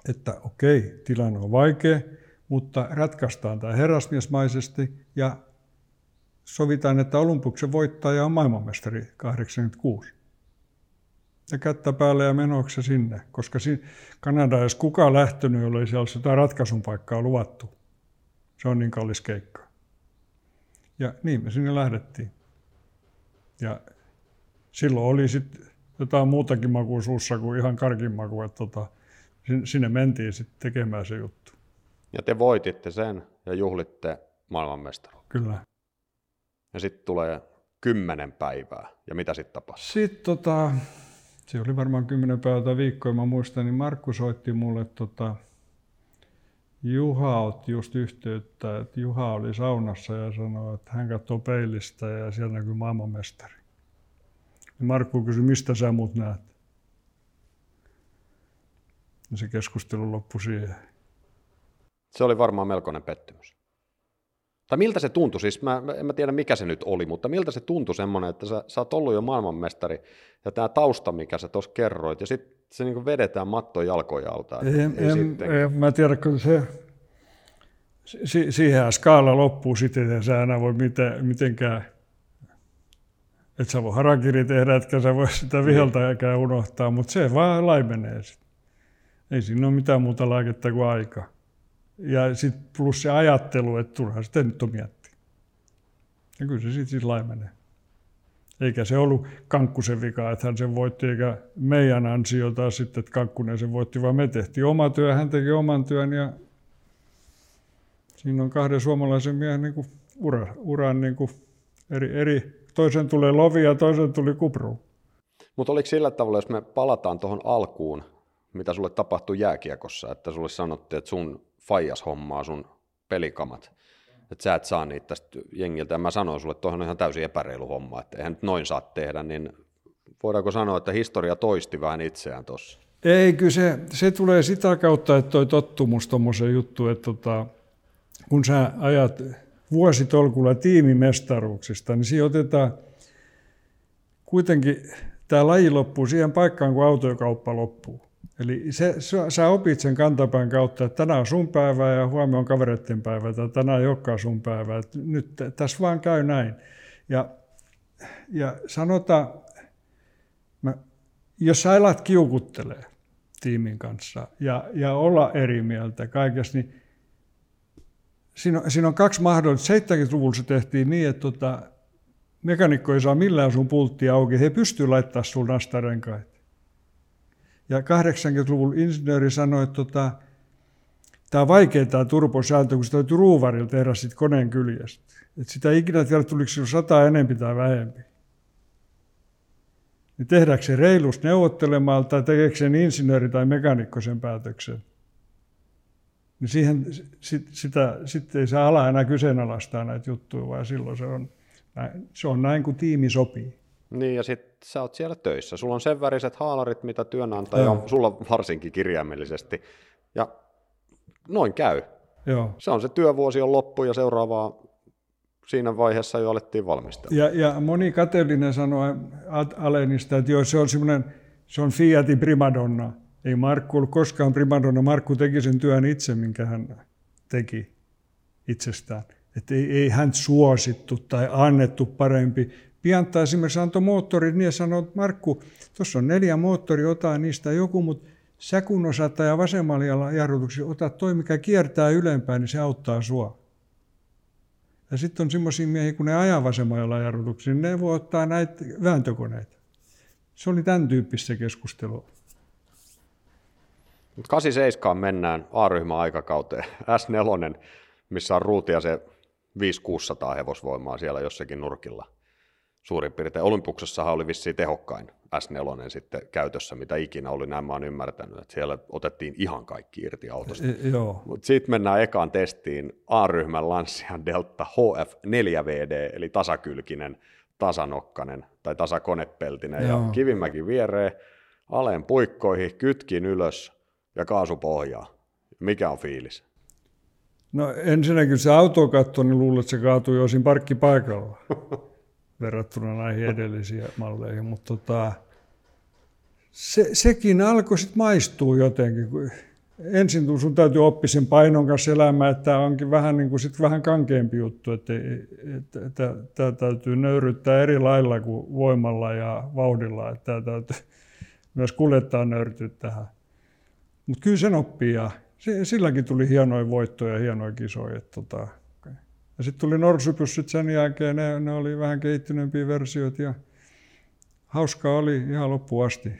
että okei, tilanne on vaikea, mutta ratkaistaan tämä herrasmiesmaisesti ja sovitaan, että Olympuksen voittaja on maailmanmestari 86. Ja kättä päälle ja menoksi sinne, koska Kanada jos kuka lähtenyt, jolla ei siellä sitä ratkaisun paikkaa luvattu. Se on niin kallis keikka. Ja niin me sinne lähdettiin. Ja silloin oli sitten jotain muutakin makua suussa kuin ihan karkin maku, että tota, sinne mentiin sitten tekemään se juttu. Ja te voititte sen ja juhlitte maailmanmestaruutta. Kyllä. Ja sitten tulee kymmenen päivää. Ja mitä sitten tapahtui? Sitten tota, se oli varmaan kymmenen päivää tai viikkoa, mä muistan, niin Markku soitti mulle tota, Juha otti just yhteyttä, että Juha oli saunassa ja sanoi, että hän katsoo peilistä ja siellä näkyy maailmanmestari. Ja Markku kysyi, mistä sä mut näet? Ja se keskustelu loppui siihen. Se oli varmaan melkoinen pettymys. Tai miltä se tuntui, siis mä, en mä tiedä mikä se nyt oli, mutta miltä se tuntui semmoinen, että sä, sä oot ollut jo maailmanmestari ja tämä tausta, mikä sä tuossa kerroit, ja sitten se niin vedetään matto jalkoja alta. Ei, ei, ei, ei, mä tiedä, kun se, si, siihen skaala loppuu sitten, että sä enää voi miten, mitenkään, että sä voi harakiri tehdä, etkä sä voi sitä niin. viheltäjäkään unohtaa, mutta se vaan laimenee sitten. Ei siinä ole mitään muuta lääkettä kuin aika. Ja sitten plus se ajattelu, että turha sitä nyt on miettiä. Ja kyllä se sitten siis laimenee. Eikä se ollut Kankkusen vika, että hän sen voitti, eikä meidän ansiota sitten, että Kankkunen sen voitti, vaan me tehtiin oma työ, hän teki oman työn ja siinä on kahden suomalaisen miehen niin kuin ura, uran niin kuin eri, eri, toisen tulee lovi ja toisen tuli kupru. Mutta oliko sillä tavalla, jos me palataan tuohon alkuun, mitä sulle tapahtui jääkiekossa, että sulle sanottiin, että sun faijas hommaa sun pelikamat, että sä et saa niitä tästä jengiltä. Ja mä sanoin sulle, että on ihan täysin epäreilu homma, että eihän nyt noin saa tehdä, niin voidaanko sanoa, että historia toisti vähän itseään tuossa? Ei, kyllä se, se tulee sitä kautta, että toi tottumus tuommoisen juttu, että tota, kun sä ajat vuositolkulla tiimimestaruuksista, niin siinä otetaan kuitenkin tämä laji loppuu siihen paikkaan, kun autokauppa loppuu. Eli se, sä opit sen kantapään kautta, että tänään on sun päivä ja huomenna on kavereiden päivä tai tänään ei olekaan sun päivä. Että nyt tässä vaan käy näin. Ja, ja sanotaan, mä, jos sä alat kiukuttelee, tiimin kanssa ja, ja olla eri mieltä kaikessa, niin siinä on, siinä on kaksi mahdollisuutta. 70-luvulla se tehtiin niin, että tota, mekanikko ei saa millään sun pultti auki, he pystyy laittamaan sun nastarenkaita. Ja 80-luvulla insinööri sanoi, että tota, tämä on vaikea tämä turbosääntö, kun se täytyy ruuvarilla tehdä sit koneen kyljestä. Et sitä ei ikinä tiedä, tuliko se sata enempi tai vähempi. Niin tehdäänkö se reilusti neuvottelemalla tai tekeekö sen insinööri tai mekanikko sen päätöksen? Niin siihen, sit, sitä, sit ei saa ala enää kyseenalaistaa näitä juttuja, vaan silloin se on, näin, se on näin, kuin tiimi sopii. Niin, ja sitten sä oot siellä töissä. Sulla on sen väriset haalarit, mitä työnantaja on, sulla varsinkin kirjaimellisesti. Ja noin käy. Joo. Se on se työvuosi on loppu ja seuraavaa siinä vaiheessa jo alettiin valmistella. Ja, ja moni kateellinen sanoi Alenista, että joo, se on semmoinen, se on Fiatin primadonna. Ei Markku ollut koskaan primadonna, Markku teki sen työn itse, minkä hän teki itsestään. Että ei, ei hän suosittu tai annettu parempi. Pianta esimerkiksi antoi moottorit niin sanoi, että Markku, tuossa on neljä moottoria, ota niistä joku, mutta sä kun osaat ja vasemmalla jarrutuksia, ota toi, mikä kiertää ylempään, niin se auttaa sua. Ja sitten on semmoisia miehiä, kun ne ajaa vasemmalla jarrutuksia, niin ne voi ottaa näitä vääntökoneita. Se oli tämän tyyppistä keskustelua. 87 mennään A-ryhmän aikakauteen. S4, missä on ruutia se 5-600 hevosvoimaa siellä jossakin nurkilla suurin piirtein. Olympuksessahan oli vissiin tehokkain S4 sitten käytössä, mitä ikinä oli, näin mä oon ymmärtänyt, että siellä otettiin ihan kaikki irti autosta. E, joo. Mutta sitten mennään ekaan testiin A-ryhmän Lancia Delta HF4VD, eli tasakylkinen, tasanokkanen tai tasakonepeltinen, joo. ja Kivimäki viereen, aleen puikkoihin, kytkin ylös ja kaasupohjaa. Mikä on fiilis? No ensinnäkin se auto katsoi, niin luulet, että se kaatui jo siinä parkkipaikalla. verrattuna näihin edellisiin malleihin, mutta tota, se, sekin alkoi sitten maistua jotenkin. Ensin sun täytyy oppia sen painon kanssa elämään, että tämä onkin vähän, niin kuin sit vähän kankeampi juttu, että, tämä täytyy nöyryttää eri lailla kuin voimalla ja vauhdilla, että täytyy myös kuljettaa nöyrtyt tähän. Mutta kyllä sen oppii ja silläkin tuli hienoja voittoja ja hienoja kisoja. Että tota, ja sitten tuli norsupyssyt sen jälkeen, ne, ne oli vähän kehittyneempiä versioita ja hauskaa oli ihan loppuun asti.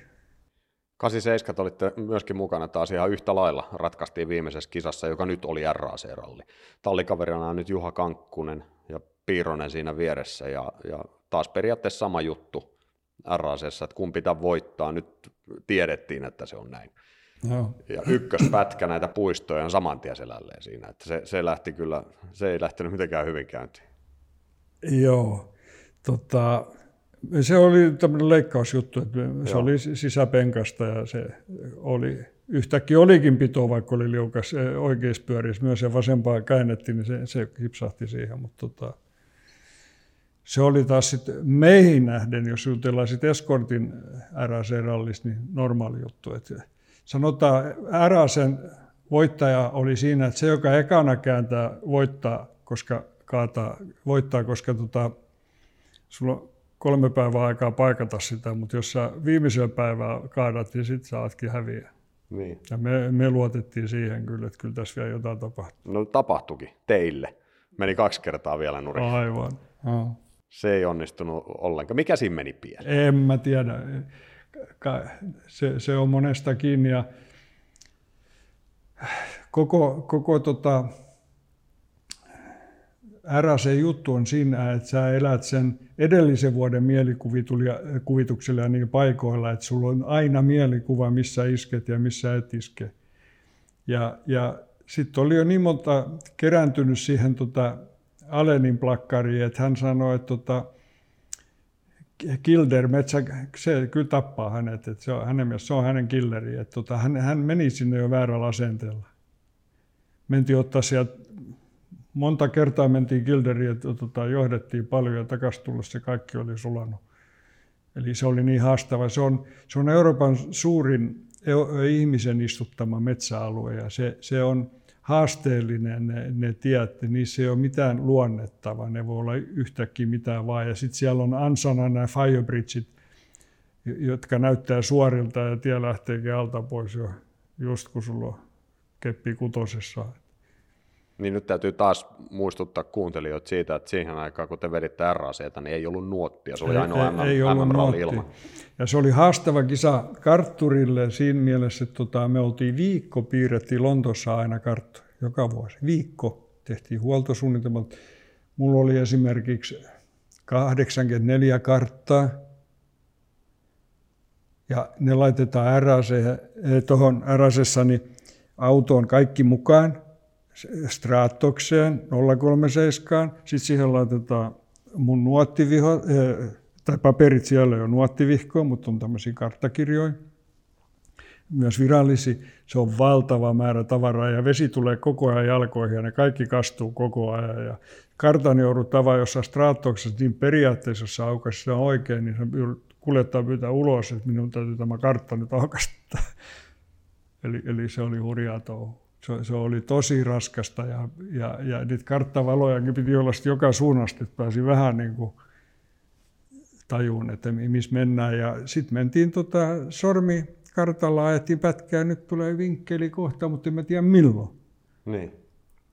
87 olitte myöskin mukana taas ihan yhtä lailla ratkaistiin viimeisessä kisassa, joka nyt oli RAC-ralli. Tallikaverina on nyt Juha Kankkunen ja Piironen siinä vieressä ja, ja taas periaatteessa sama juttu RACssä, että kumpi pitää voittaa. Nyt tiedettiin, että se on näin. Joo. Ja ykköspätkä näitä puistoja on saman tien selälleen siinä. Että se, se, lähti kyllä, se ei lähtenyt mitenkään hyvin käyntiin. Joo. Tota, se oli tämmöinen leikkausjuttu, että se Joo. oli sisäpenkasta ja se oli, yhtäkkiä olikin pito, vaikka oli liukas oikeispyörissä myös ja vasempaa käännettiin, niin se, se kipsahti siihen, mutta tota, se oli taas sitten meihin nähden, jos jutellaan sitten Eskortin RAC-rallista, niin normaali juttu. Että sanotaan, Äräsen voittaja oli siinä, että se, joka ekana kääntää, voittaa, koska kaataa, voittaa, koska tota, sulla on kolme päivää aikaa paikata sitä, mutta jos sä viimeisellä päivää kaadat, niin sitten saatkin häviä. Niin. Ja me, me luotettiin siihen kyllä, että kyllä tässä vielä jotain tapahtuu. No tapahtuikin teille. Meni kaksi kertaa vielä nurin. Aivan. Oh. Se ei onnistunut ollenkaan. Mikä siinä meni pieleen? En mä tiedä se, se on monesta kiinni. Ja koko, koko tota, se juttu on siinä, että sä elät sen edellisen vuoden mielikuvituksella ja niin paikoilla, että sulla on aina mielikuva, missä isket ja missä et iske. Ja, ja sitten oli jo niin monta kerääntynyt siihen tota Alenin plakkariin, että hän sanoi, että tota, Kilder, metsä, se kyllä tappaa hänet, että se on, hänen mielestä se on hänen killeri. Että tota, hän, hän, meni sinne jo väärällä asenteella. Mentiin ottaa sieltä, monta kertaa mentiin Kilderiin, että tota, johdettiin paljon ja takaisin se kaikki oli sulanut. Eli se oli niin haastava. Se on, se on Euroopan suurin ihmisen istuttama metsäalue ja se, se on haasteellinen ne, ne tiet, niissä ei ole mitään luonnettavaa, ne voi olla yhtäkkiä mitään vaan. Ja sitten siellä on ansana nämä firebridgeit, jotka näyttää suorilta ja tie lähteekin alta pois jo, just kun sulla on keppi kutosessa. Niin nyt täytyy taas muistuttaa kuuntelijoita siitä, että siihen aikaan, kun te veditte RACtä, niin ei ollut nuottia. Se oli ainoa ei, MM, ei ollut MM ilman. Ja se oli haastava kisa kartturille siinä mielessä, että tota, me oltiin viikko, piirrettiin Lontossa aina karttu, joka vuosi. Viikko tehtiin huoltosuunnitelmat. Mulla oli esimerkiksi 84 karttaa, ja ne laitetaan RAC, eh, tuohon RACessani autoon kaikki mukaan, Stratokseen 037, sitten siihen laitetaan mun nuottiviho, eh, tai paperit siellä on nuottivihkoa, mutta on tämmöisiä karttakirjoja, myös virallisi. Se on valtava määrä tavaraa ja vesi tulee koko ajan jalkoihin ja ne kaikki kastuu koko ajan. Ja kartan joudut tavaa jossain Stratoksessa, niin periaatteessa jos aukaisi on oikein, niin se kuljettaja pyytää ulos, että minun täytyy tämä kartta nyt aukaista. eli, eli se oli hurjaa touhu. Se, se, oli tosi raskasta ja, ja, ja niitä karttavalojakin piti olla joka suunnasta, että pääsi vähän niin kuin tajuun, että missä mennään. Ja sitten mentiin tota, sormi kartalla, ajettiin pätkää, nyt tulee vinkkeli kohta, mutta en mä tiedä milloin. Niin.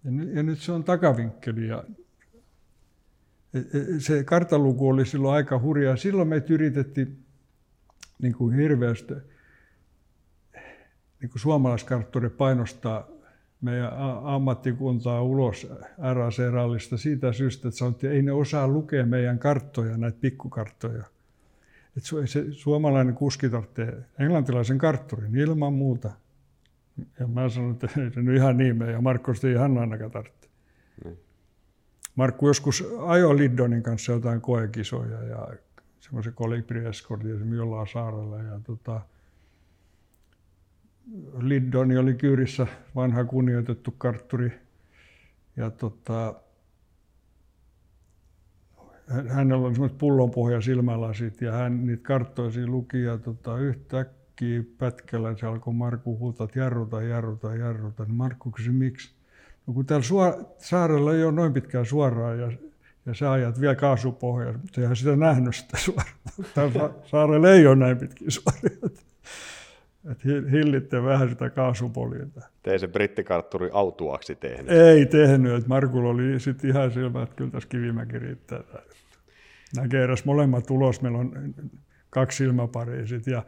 Ja, nyt, ja nyt se on takavinkkeli. Ja e, e, se kartaluku oli silloin aika hurjaa. Silloin me yritettiin niin kuin hirveästi niin kuin suomalaiskartturi painostaa meidän ammattikuntaa ulos RAC-rallista siitä syystä, että sanottiin, että ei ne osaa lukea meidän karttoja, näitä pikkukarttoja. Että se, suomalainen kuski tarvitsee englantilaisen kartturin ilman muuta. Ja mä sanoin, että ei se nyt ihan niin mene, ja Markko ei ihan ainakaan tarvitse. Mm. Markku joskus ajoi Liddonin kanssa jotain koekisoja ja semmoisen kolibri-eskortin jollain saarella. Ja tota, Liddoni oli kyyrissä vanha kunnioitettu kartturi. Ja tota, hänellä oli semmoiset pullonpohja silmälasit ja hän niitä karttoja siinä luki ja tota, yhtäkkiä pätkällä se alkoi Markku huutaa, että jarruta, jarruta, jarruta. Niin Markku kysyi, miksi? No kun täällä suor- saarella ei ole noin pitkään suoraan ja, ja sä ajat vielä kaasupohjaa, mutta eihän sitä nähnyt sitä suoraan. Täällä saarella ei ole näin pitkiä suoria. Että hillitte vähän sitä kaasupoljinta. Ei se brittikartturi autuaksi tehnyt? Ei tehnyt. Että Markulla oli sitten ihan silmä, että kyllä tässä kivimäki riittää. Näkee edes molemmat ulos. Meillä on kaksi silmäparia sitten. Ja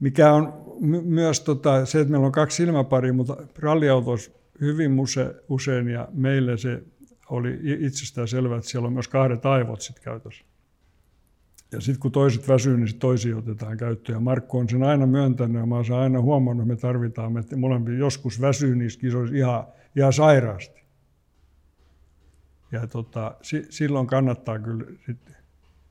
mikä on my- myös tota, se, että meillä on kaksi silmäparia, mutta ralliautoissa hyvin muse, usein ja meille se oli itsestään selvää, että siellä on myös kahdet aivot sitten käytössä. Ja sitten kun toiset väsyy, niin sit toisia otetaan käyttöön. Ja Markku on sen aina myöntänyt ja mä olen aina huomannut, että me tarvitaan, että molempia joskus väsyy niissä kisoissa ihan, ihan sairaasti. Ja tota, si, silloin kannattaa kyllä, sit,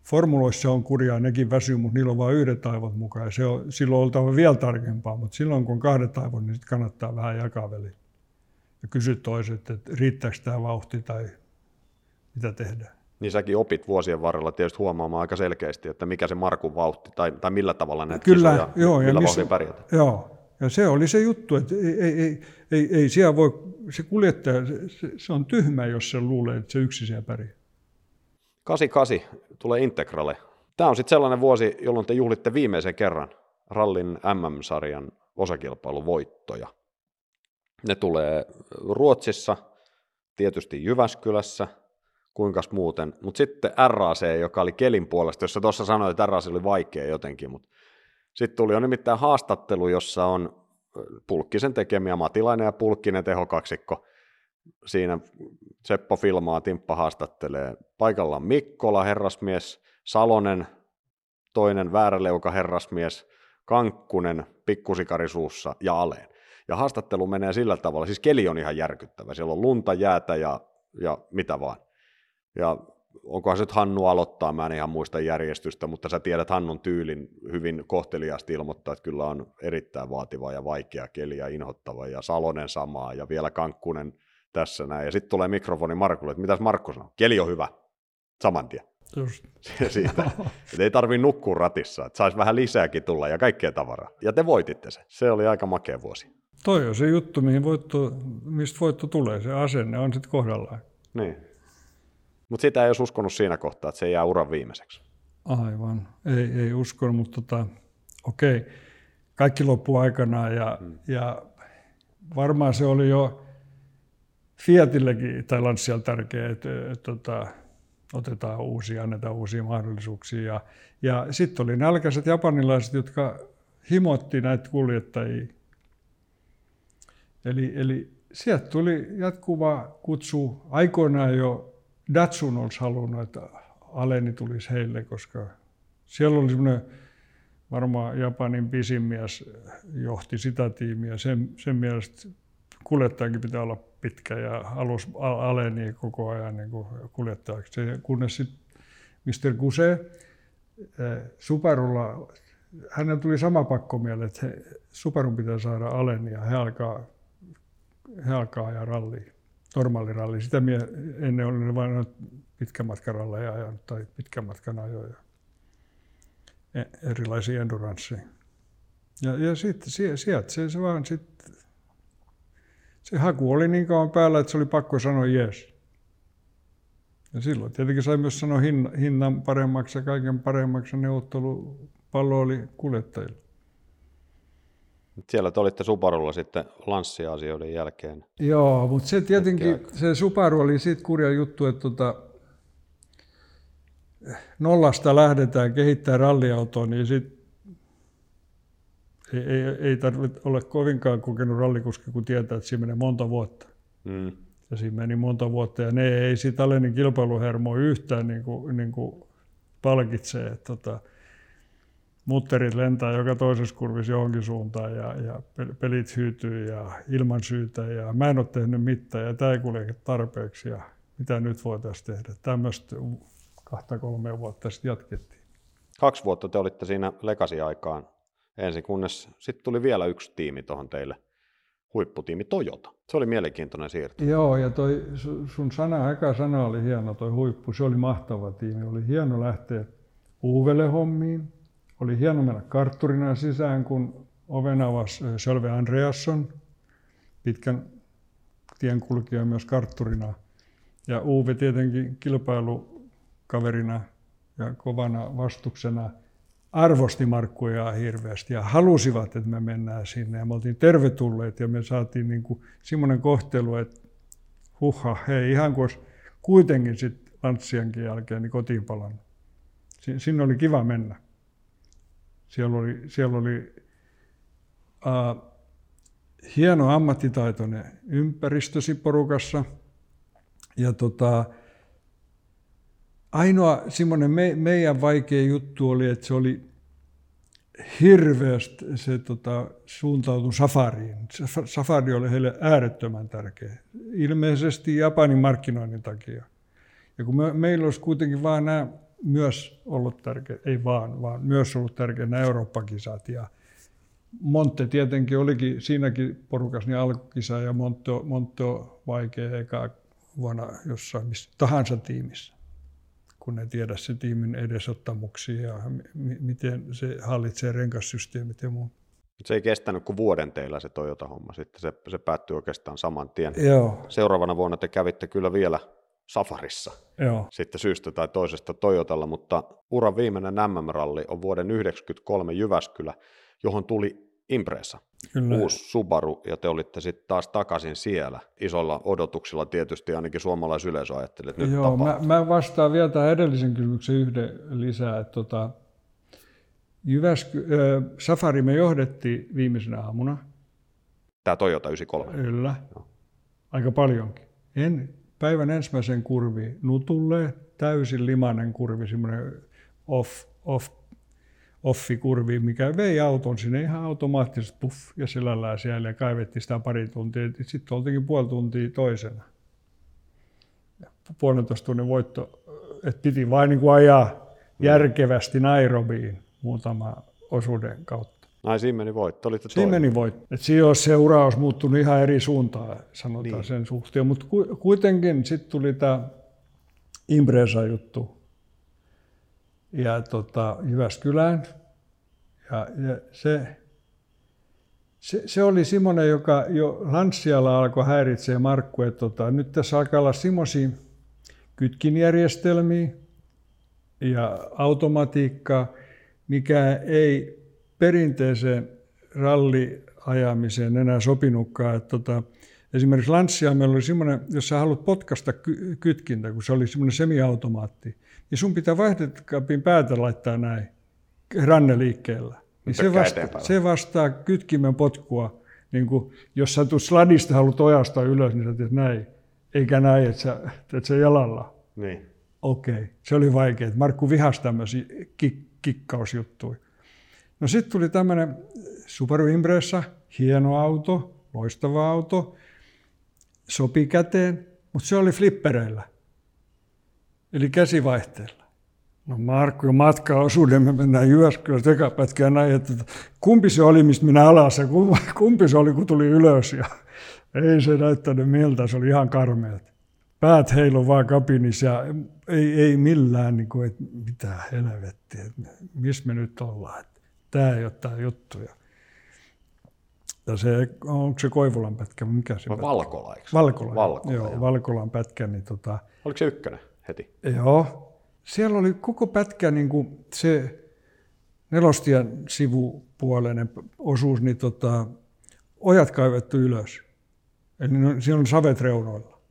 formuloissa on kurjaa, nekin väsyy, mutta niillä on vain yhdet aivot mukaan. Ja se on, silloin oltava vielä tarkempaa, mutta silloin kun on kahdet aivot, niin sit kannattaa vähän jakaa väliin. Ja kysy toiset, että riittääkö tämä vauhti tai mitä tehdään niin säkin opit vuosien varrella tietysti huomaamaan aika selkeästi, että mikä se Markun vauhti tai, tai millä tavalla näitä Kyllä, kisoja, joo, millä ja missä, pärjätä. Joo, ja se oli se juttu, että ei, ei, ei, ei, ei siellä voi, se kuljettaja, se, se, on tyhmä, jos se luulee, että se yksi siellä pärjää. 88 tulee Integrale. Tämä on sitten sellainen vuosi, jolloin te juhlitte viimeisen kerran rallin MM-sarjan osakilpailun voittoja. Ne tulee Ruotsissa, tietysti Jyväskylässä – kuinka muuten. Mutta sitten RAC, joka oli kelin puolesta, jossa tuossa sanoit, että RAC oli vaikea jotenkin, mutta sitten tuli jo nimittäin haastattelu, jossa on Pulkkisen tekemiä, Matilainen ja Pulkkinen tehokaksikko. Siinä Seppo filmaa, Timppa haastattelee. Paikalla on Mikkola, herrasmies, Salonen, toinen vääräleuka herrasmies, Kankkunen, pikkusikari suussa ja Aleen. Ja haastattelu menee sillä tavalla, siis keli on ihan järkyttävä. Siellä on lunta, jäätä ja, ja mitä vaan. Ja onkohan se Hannu aloittaa, mä en ihan muista järjestystä, mutta sä tiedät Hannun tyylin hyvin kohteliaasti ilmoittaa, että kyllä on erittäin vaativa ja vaikea keli ja inhottava ja Salonen samaa ja vielä Kankkunen tässä näin. Ja sitten tulee mikrofoni Markulle, että mitäs Markku sanoo? Keli on hyvä, saman tien. Just. Siitä. ei tarvi nukkua ratissa, että saisi vähän lisääkin tulla ja kaikkea tavaraa. Ja te voititte se. Se oli aika makea vuosi. Toi on se juttu, mihin voitto, mistä voitto tulee. Se asenne on sitten kohdallaan. Niin. Mutta sitä ei olisi uskonut siinä kohtaa, että se jää uran viimeiseksi. Aivan, ei, ei uskonut, mutta tota, okei, kaikki loppui aikanaan ja, hmm. ja varmaan se oli jo Fiatillekin tai Lancia tärkeää, että, että, että otetaan uusia, annetaan uusia mahdollisuuksia. Ja, ja sitten oli nälkäiset japanilaiset, jotka himotti näitä kuljettajia. Eli, eli sieltä tuli jatkuva kutsu. Aikoinaan jo Datsun olisi halunnut, että Aleni tulisi heille, koska siellä oli semmoinen varmaan Japanin pisin mies johti sitä tiimiä. Sen, sen mielestä kuljettajakin pitää olla pitkä ja alus aleni koko ajan niin kuin kuljettajaksi. Kunnes sitten Mr. Guse eh, Subarulla, hänellä tuli sama pakko mieleen, että he, Subarun pitää saada aleni ja he alkaa, he alkaa ajaa rallia, normaaliralli. Sitä mie, ennen oli vain pitkän matkan ralleja tai pitkän matkan ajoja, e- erilaisia enduransseja. Ja, ja sitten sieltä se, se vaan sitten se haku oli niin kauan päällä, että se oli pakko sanoa jes. Ja silloin tietenkin sai myös sanoa hinnan paremmaksi ja kaiken paremmaksi neuvottelupallo oli kuljettajilla. Siellä te olitte Subarulla sitten lanssiasioiden jälkeen. Joo, mutta se tietenkin, se Subaru oli siitä kurja juttu, että tota, nollasta lähdetään kehittämään ralliautoa, niin sitten ei, ei, ei tarvitse olla kovinkaan kokenut rallikuski, kun tietää, että siinä menee monta vuotta. Mm. Ja siinä meni monta vuotta, ja ne ei sitä Alenin kilpailuhermoa yhtään niin kuin, niin kuin palkitsee. Että, tota, mutterit lentää joka toisessa kurvissa johonkin suuntaan ja, ja pelit hyytyy ja ilman syytä ja mä en ole tehnyt mitään ja tämä ei kulje tarpeeksi ja mitä nyt voitaisiin tehdä. Tämmöistä kahta kolme vuotta sitten jatkettiin. Kaksi vuotta te olitte siinä lekasi-aikaan ensin, kunnes sitten tuli vielä yksi tiimi tuohon teille, huipputiimi Toyota. Se oli mielenkiintoinen siirto. Joo, ja toi sun sana, eka sana oli hieno, toi huippu, se oli mahtava tiimi. Oli hieno lähteä uuvelle hommiin, oli hieno mennä kartturina sisään, kun oven avasi Sölve Andreasson, pitkän tien kulkija myös kartturina. Ja Uwe tietenkin kilpailukaverina ja kovana vastuksena – arvosti Markkuja hirveästi ja halusivat, että me mennään sinne. Ja me oltiin tervetulleet ja me saatiin niin kuin semmoinen kohtelu, että huha, hei, ihan kuin kuitenkin sitten Lantsiankin jälkeen niin kotiin palannut. Sinne oli kiva mennä. Siellä oli, siellä oli uh, hieno ammattitaitoinen ympäristösi porukassa. Ja tota, ainoa semmoinen me, meidän vaikea juttu oli, että se oli hirveästi se tota, suuntautui safariin. Safari oli heille äärettömän tärkeä. Ilmeisesti Japanin markkinoinnin takia. Ja kun me, meillä olisi kuitenkin vaan nämä myös ollut tärkeä, ei vaan, vaan myös ollut tärkeä nämä Eurooppa-kisat. Ja Monte tietenkin olikin siinäkin porukassa niin alkukisa ja Monte, Monte vaikea eka vuonna jossain missä tahansa tiimissä kun ne tiedä se tiimin edesottamuksia ja m- miten se hallitsee renkassysteemit ja muu. Se ei kestänyt kuin vuoden teillä se Toyota-homma, sitten se, se päättyi oikeastaan saman tien. Joo. Seuraavana vuonna te kävitte kyllä vielä Safarissa, Joo. sitten syystä tai toisesta Toyotalla, mutta uran viimeinen MM-ralli on vuoden 1993 Jyväskylä, johon tuli Impresa, Kyllä. uusi Subaru, ja te olitte sitten taas takaisin siellä. Isolla odotuksilla tietysti ainakin suomalaisyleisö ajatteli, että nyt Joo, mä, mä, vastaan vielä tähän edellisen kysymyksen yhden lisää. Että tota, Jyväsky, äh, Safari me johdettiin viimeisenä aamuna. Tämä Toyota 93? Kyllä, no. aika paljonkin. En, päivän ensimmäisen kurvi nutulle, täysin limainen kurvi, semmoinen off, off offikurvi, mikä vei auton sinne ihan automaattisesti puff ja selällään siellä ja kaivettiin sitä pari tuntia. Sitten oltiinkin puoli tuntia toisena. Ja puolentoista tunnin voitto, että piti vain niin kuin ajaa järkevästi Nairobiin muutama osuuden kautta. Ai siinä meni voitto, olitte Siinä meni voitto. Et siinä olisi se ura olisi muuttunut ihan eri suuntaan, sanotaan niin. sen suhteen. Mutta kuitenkin sitten tuli tämä Impresa-juttu ja tota, Jyväskylään. Ja, ja se, se, se, oli semmoinen, joka jo Lanssialla alkoi häiritseä Markku, että tota, nyt tässä alkaa olla semmoisia kytkinjärjestelmiä, ja automatiikkaa, mikä ei perinteiseen ralliajamiseen enää sopinutkaan. Että tota, esimerkiksi Lancia meillä oli semmoinen, jos sä haluat potkasta ky- kytkintä, kun se oli semmoinen semiautomaatti, niin sun pitää vaihtokaapin päätä laittaa näin ranneliikkeellä. Niin se, vasta, se vastaa kytkimen potkua. Niin kuin, jos sä tulet sladista haluat ojasta ylös, niin sä teet näin. Eikä näin, että sä teet sen jalalla. Niin. Okei, okay. se oli vaikea. Markku vihasi tämmöisiä kik- kikkausjuttuja. No sitten tuli tämmöinen Subaru Impressa, hieno auto, loistava auto, sopi käteen, mutta se oli flippereillä, eli käsivaihteella. No Markku ja matkaosuuden, me mennään Jyväskylän tekapätkään näin, että kumpi se oli, mistä minä alas ja kumpi se oli, kun tuli ylös. Ja ei se näyttänyt miltä, se oli ihan karmeat. Päät heilu vaan kapinissa ja ei, ei millään, niin kuin, että mitä helvettiä, missä me nyt ollaan tämä ei ole tämä juttu. Ja, ja se, onko se Koivulan pätkä, mikä se Valkola, eikö? Valkola, Valkola joo, joo. Valkolan pätkä. Niin tota, Oliko se ykkönen heti? Joo. Siellä oli koko pätkä niin kuin se nelostien sivupuoleinen osuus, niin tota, ojat kaivettu ylös. Eli no, siellä on savet reunoilla.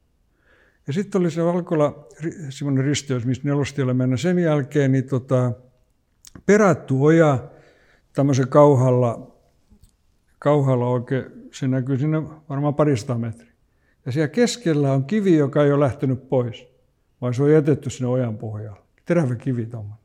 Ja sitten oli se Valkola semmoinen risteys, missä nelostielle mennä. Sen jälkeen niin tota, perätty oja, tämmöisen kauhalla, kauhalla oikein, se näkyy sinne varmaan parista metriä. Ja siellä keskellä on kivi, joka ei ole lähtenyt pois, vaan se on jätetty sinne ojan pohjalle. Terävä kivi tuommoinen.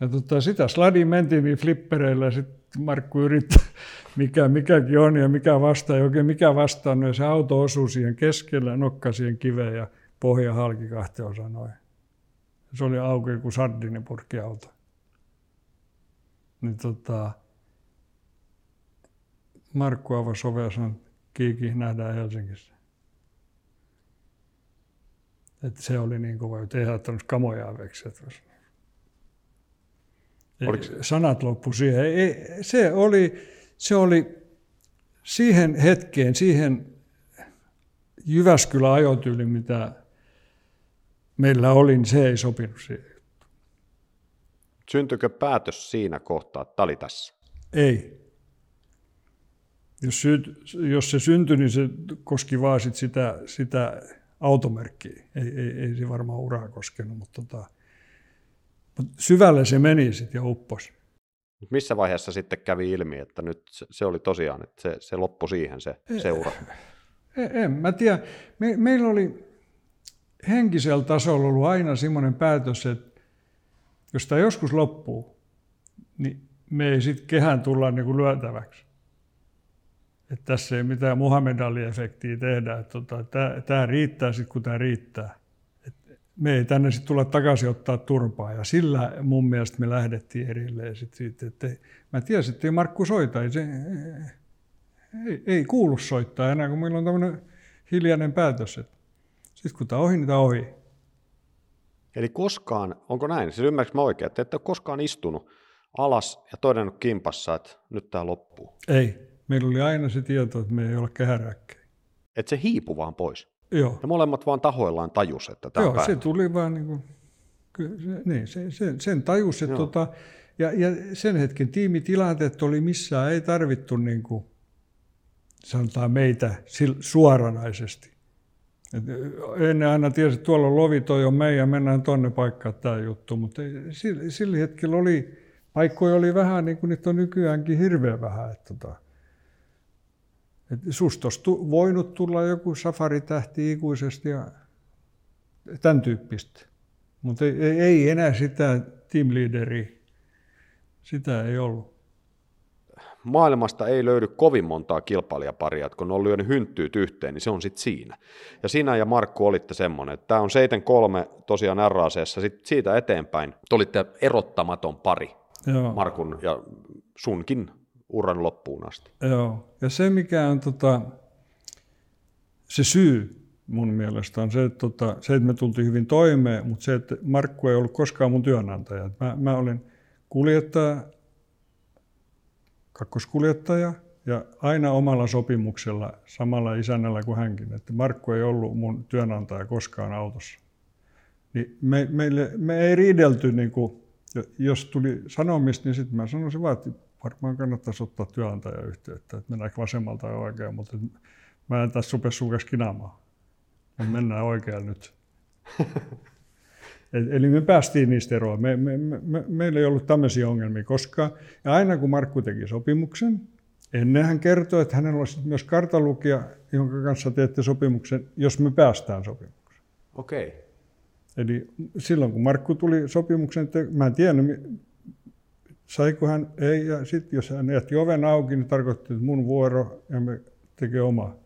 Ja tota, sitä sladin mentiin niin flippereillä ja sitten Markku yritti, mikä mikäkin on ja mikä vastaa, ja oikein mikä vastaa, niin se auto osui siihen keskellä, nokka siihen kiveen ja pohja halki kahteen osaan noin. Se oli auki kuin sardinipurkkiauto niin tota, Markku avasi ovea sanoi, Kiiki, nähdään Helsingissä. Että se oli niin kuin, että ei ottanut kamoja veksi. Oliko... Sanat loppu siihen. Ei, se, oli, se oli siihen hetkeen, siihen Jyväskylän ajotyyliin, mitä meillä oli, niin se ei sopinut siihen. Syntyykö päätös siinä kohtaa, että tämä oli tässä? Ei. Jos, sy, jos se syntyi, niin se koski vaan sit sitä, sitä automerkkiä. Ei, ei, ei se varmaan uraa koskenut, mutta tota, mutta syvälle se meni sitten ja upposi. Missä vaiheessa sitten kävi ilmi, että nyt se, se oli tosiaan, että se, se loppui siihen se seura? En, en mä tiedä. Me, meillä oli henkisellä tasolla ollut aina semmoinen päätös, että jos tämä joskus loppuu, niin me ei sitten kehän tulla niin kuin lyötäväksi. Että tässä ei mitään Muhammed Ali-efektiä tehdä. Että tota, tämä riittää sitten, kun tämä riittää. Et me ei tänne sitten tulla takaisin ottaa turpaa. Ja sillä mun mielestä me lähdettiin erilleen sit siitä. Että mä tiesin, että Markku soita. Ei, se, ei, ei kuulu soittaa enää, kun meillä on tämmöinen hiljainen päätös. Sitten kun tämä ohi, niin tämä ohi. Eli koskaan, onko näin, siis ymmärrätkö mä oikein, että ette ole koskaan istunut alas ja todennut kimpassa, että nyt tämä loppuu? Ei. Meillä oli aina se tieto, että me ei ole kehäräkkejä. Että se hiipu vaan pois? Joo. Ja molemmat vaan tahoillaan tajus, että tämä Joo, se tuli vaan niin kuin, se, niin, se, sen, sen tajus, että tota, ja, ja sen hetken tiimitilanteet oli missään, ei tarvittu niin kuin, sanotaan meitä suoranaisesti. Et ennen aina tiesi, että tuolla on lovi, toi on meidän, mennään tonne paikkaan tämä juttu, mutta sillä, sillä hetkellä oli, paikkoja oli vähän niin kuin niitä on nykyäänkin hirveän vähän. Että tota, et susta olisi tu, voinut tulla joku safaritähti ikuisesti ja tämän tyyppistä. Mutta ei, ei enää sitä teamleaderiä, sitä ei ollut maailmasta ei löydy kovin montaa kilpailijaparia, että kun ne on lyönyt hynttyyt yhteen, niin se on sitten siinä. Ja sinä ja Markku olitte semmoinen, että tämä on 7-3 tosiaan RACssä, sitten siitä eteenpäin te olitte erottamaton pari Joo. Markun ja sunkin uran loppuun asti. Joo, ja se mikä on tota, se syy mun mielestä on se, että, tota, se, että me tultiin hyvin toimeen, mutta se, että Markku ei ollut koskaan mun työnantaja. Mä, mä olin kuljettaja kakkoskuljettaja ja aina omalla sopimuksella, samalla isännällä kuin hänkin. Että Markku ei ollut mun työnantaja koskaan autossa. Niin me, meille, me ei riidelty, niin kuin, jos tuli sanomista, niin sitten mä sanoisin vaan, että varmaan kannattaisi ottaa työnantajayhteyttä, että mennään vasemmalta ja oikein, mutta mä en tässä rupea sun kanssa kinaamaan. Me mennään oikein nyt. Eli me päästiin niistä eroon. Me, me, me, meillä ei ollut tämmöisiä ongelmia koskaan. Ja aina kun Markku teki sopimuksen, ennen hän kertoi, että hänellä olisi myös kartalukija, jonka kanssa teette sopimuksen, jos me päästään sopimukseen. Okei. Okay. Eli silloin kun Markku tuli sopimuksen, että mä en tiennyt, saiko hän, ei, ja sitten jos hän jätti oven auki, niin tarkoitti, että mun vuoro ja me tekee omaa.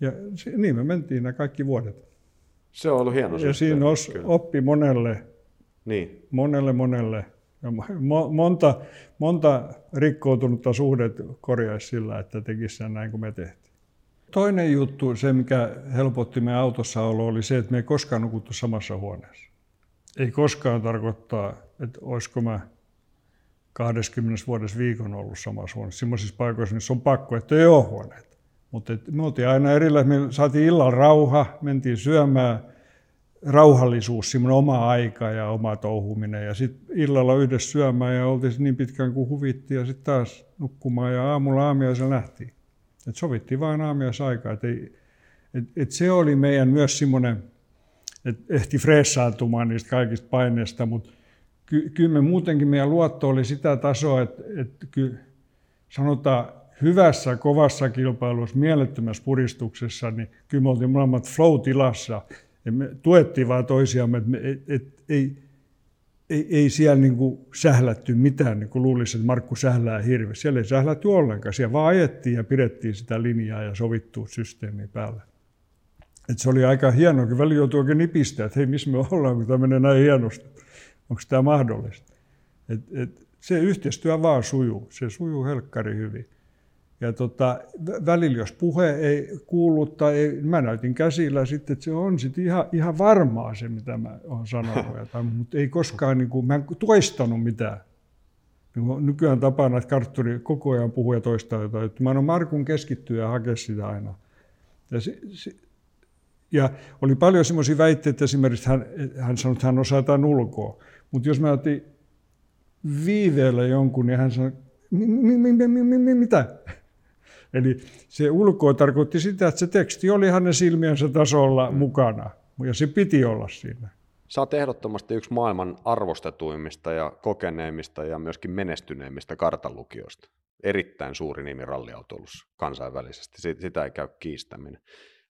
Ja niin me mentiin nämä kaikki vuodet. Se on ollut hieno Ja siinä os, oppi monelle, niin. monelle, monelle. Ja monta, monta rikkoutunutta suhdet korjaisi sillä, että tekisi sen näin kuin me tehtiin. Toinen juttu, se mikä helpotti meidän autossa olo, oli se, että me ei koskaan nukuttu samassa huoneessa. Ei koskaan tarkoittaa, että olisiko mä 20 vuodessa viikon ollut samassa huoneessa. Sellaisissa paikoissa, missä on pakko, että ei ole huoneita. Mutta me oltiin aina erillä, me saatiin illalla rauha, mentiin syömään, rauhallisuus, semmoinen oma aika ja oma touhuminen. Ja sitten illalla yhdessä syömään ja oltiin niin pitkään kuin huvitti ja sitten taas nukkumaan ja aamulla aamiaisella nähtiin. Et sovittiin vain aamiaisaikaa. Et, et, et se oli meidän myös semmoinen, että ehti freessaantumaan niistä kaikista paineista, mutta ky, kyllä me muutenkin meidän luotto oli sitä tasoa, että, kyllä sanotaan hyvässä, kovassa kilpailussa, mielettömässä puristuksessa, niin kyllä me oltiin molemmat flow-tilassa. Ja me tuettiin vaan toisiamme, että me, et, et, ei, ei, ei siellä niin kuin sählätty mitään, niin kuin luulisi, että Markku sählää hirveästi. Siellä ei sählätty ollenkaan. Siellä vaan ajettiin ja pidettiin sitä linjaa ja sovittua systeemiä päälle. Et se oli aika hienoa, kun väli joutui oikein nipistää, että hei, missä me ollaan, kun tämä menee näin hienosti. Onko tämä mahdollista? Et, et, se yhteistyö vaan sujuu. Se sujuu helkkari hyvin. Ja tota, välillä jos puhe ei kuulu tai ei, mä näytin käsillä sitten, että se on sitten ihan, ihan varmaa se, mitä mä oon sanonut. Mutta ei koskaan, niin kuin, mä en toistanut mitään. Niin nykyään tapana, että kartturi koko ajan puhuu ja toistaa jotain. Että mä oon Markun keskittyä ja hakea sitä aina. Ja, se, se, ja oli paljon semmoisia väitteitä, esimerkiksi hän, hän sanoi, että hän osaa jotain ulkoa. Mutta jos mä otin viiveellä jonkun, niin hän sanoi, mitä? Eli se ulkoa tarkoitti sitä, että se teksti oli hänen silmiensä tasolla mm. mukana, ja se piti olla siinä. Sä oot ehdottomasti yksi maailman arvostetuimmista ja kokeneimmista ja myöskin menestyneimmistä kartanlukijoista. Erittäin suuri nimi ralliautoilussa kansainvälisesti, sitä ei käy kiistäminen.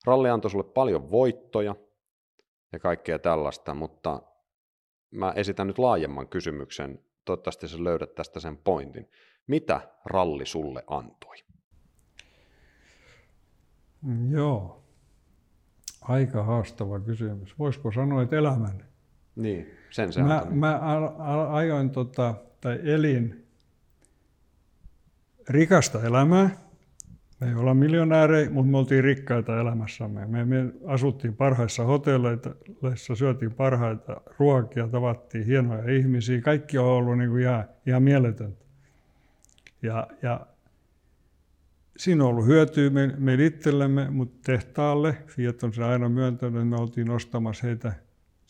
Ralli antoi sulle paljon voittoja ja kaikkea tällaista, mutta mä esitän nyt laajemman kysymyksen, toivottavasti sä löydät tästä sen pointin. Mitä ralli sulle antoi? Joo. Aika haastava kysymys. Voisiko sanoa, että elämän? Niin, sen se Mä, mä ajoin tota, tai elin rikasta elämää. Me ei olla miljonäärejä, mutta me oltiin rikkaita elämässämme. Me, me asuttiin parhaissa hotelleissa, syötiin parhaita ruokia, tavattiin hienoja ihmisiä. Kaikki on ollut niin kuin ihan, ihan mieletöntä. Ja, ja siinä on ollut hyötyä meille itsellemme, mutta tehtaalle, Fiat on se aina myöntänyt, että me oltiin ostamassa heitä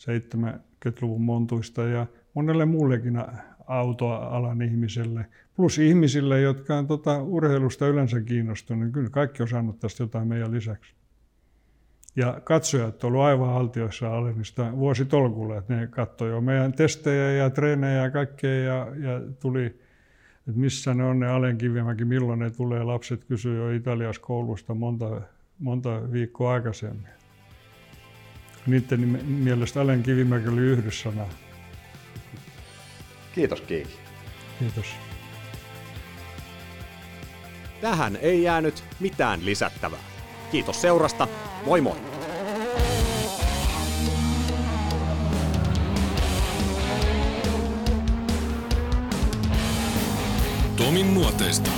70-luvun montuista ja monelle muullekin autoalan ihmiselle, plus ihmisille, jotka on tota urheilusta yleensä kiinnostuneet, niin kyllä kaikki on saanut tästä jotain meidän lisäksi. Ja katsojat ovat aivan altioissa Alenista vuositolkulle, että ne katsoivat jo meidän testejä ja treenejä ja kaikkea ja, ja tuli että missä ne on ne Alen Kivimäki, milloin ne tulee. Lapset kysyy jo Italiassa koulusta monta, monta viikkoa aikaisemmin. Niiden mielestä Alen Kivimäki oli yhdyssana. Kiitos Kiiki. Kiitos. Tähän ei jäänyt mitään lisättävää. Kiitos seurasta. Moi moi! Tomin nuoteista.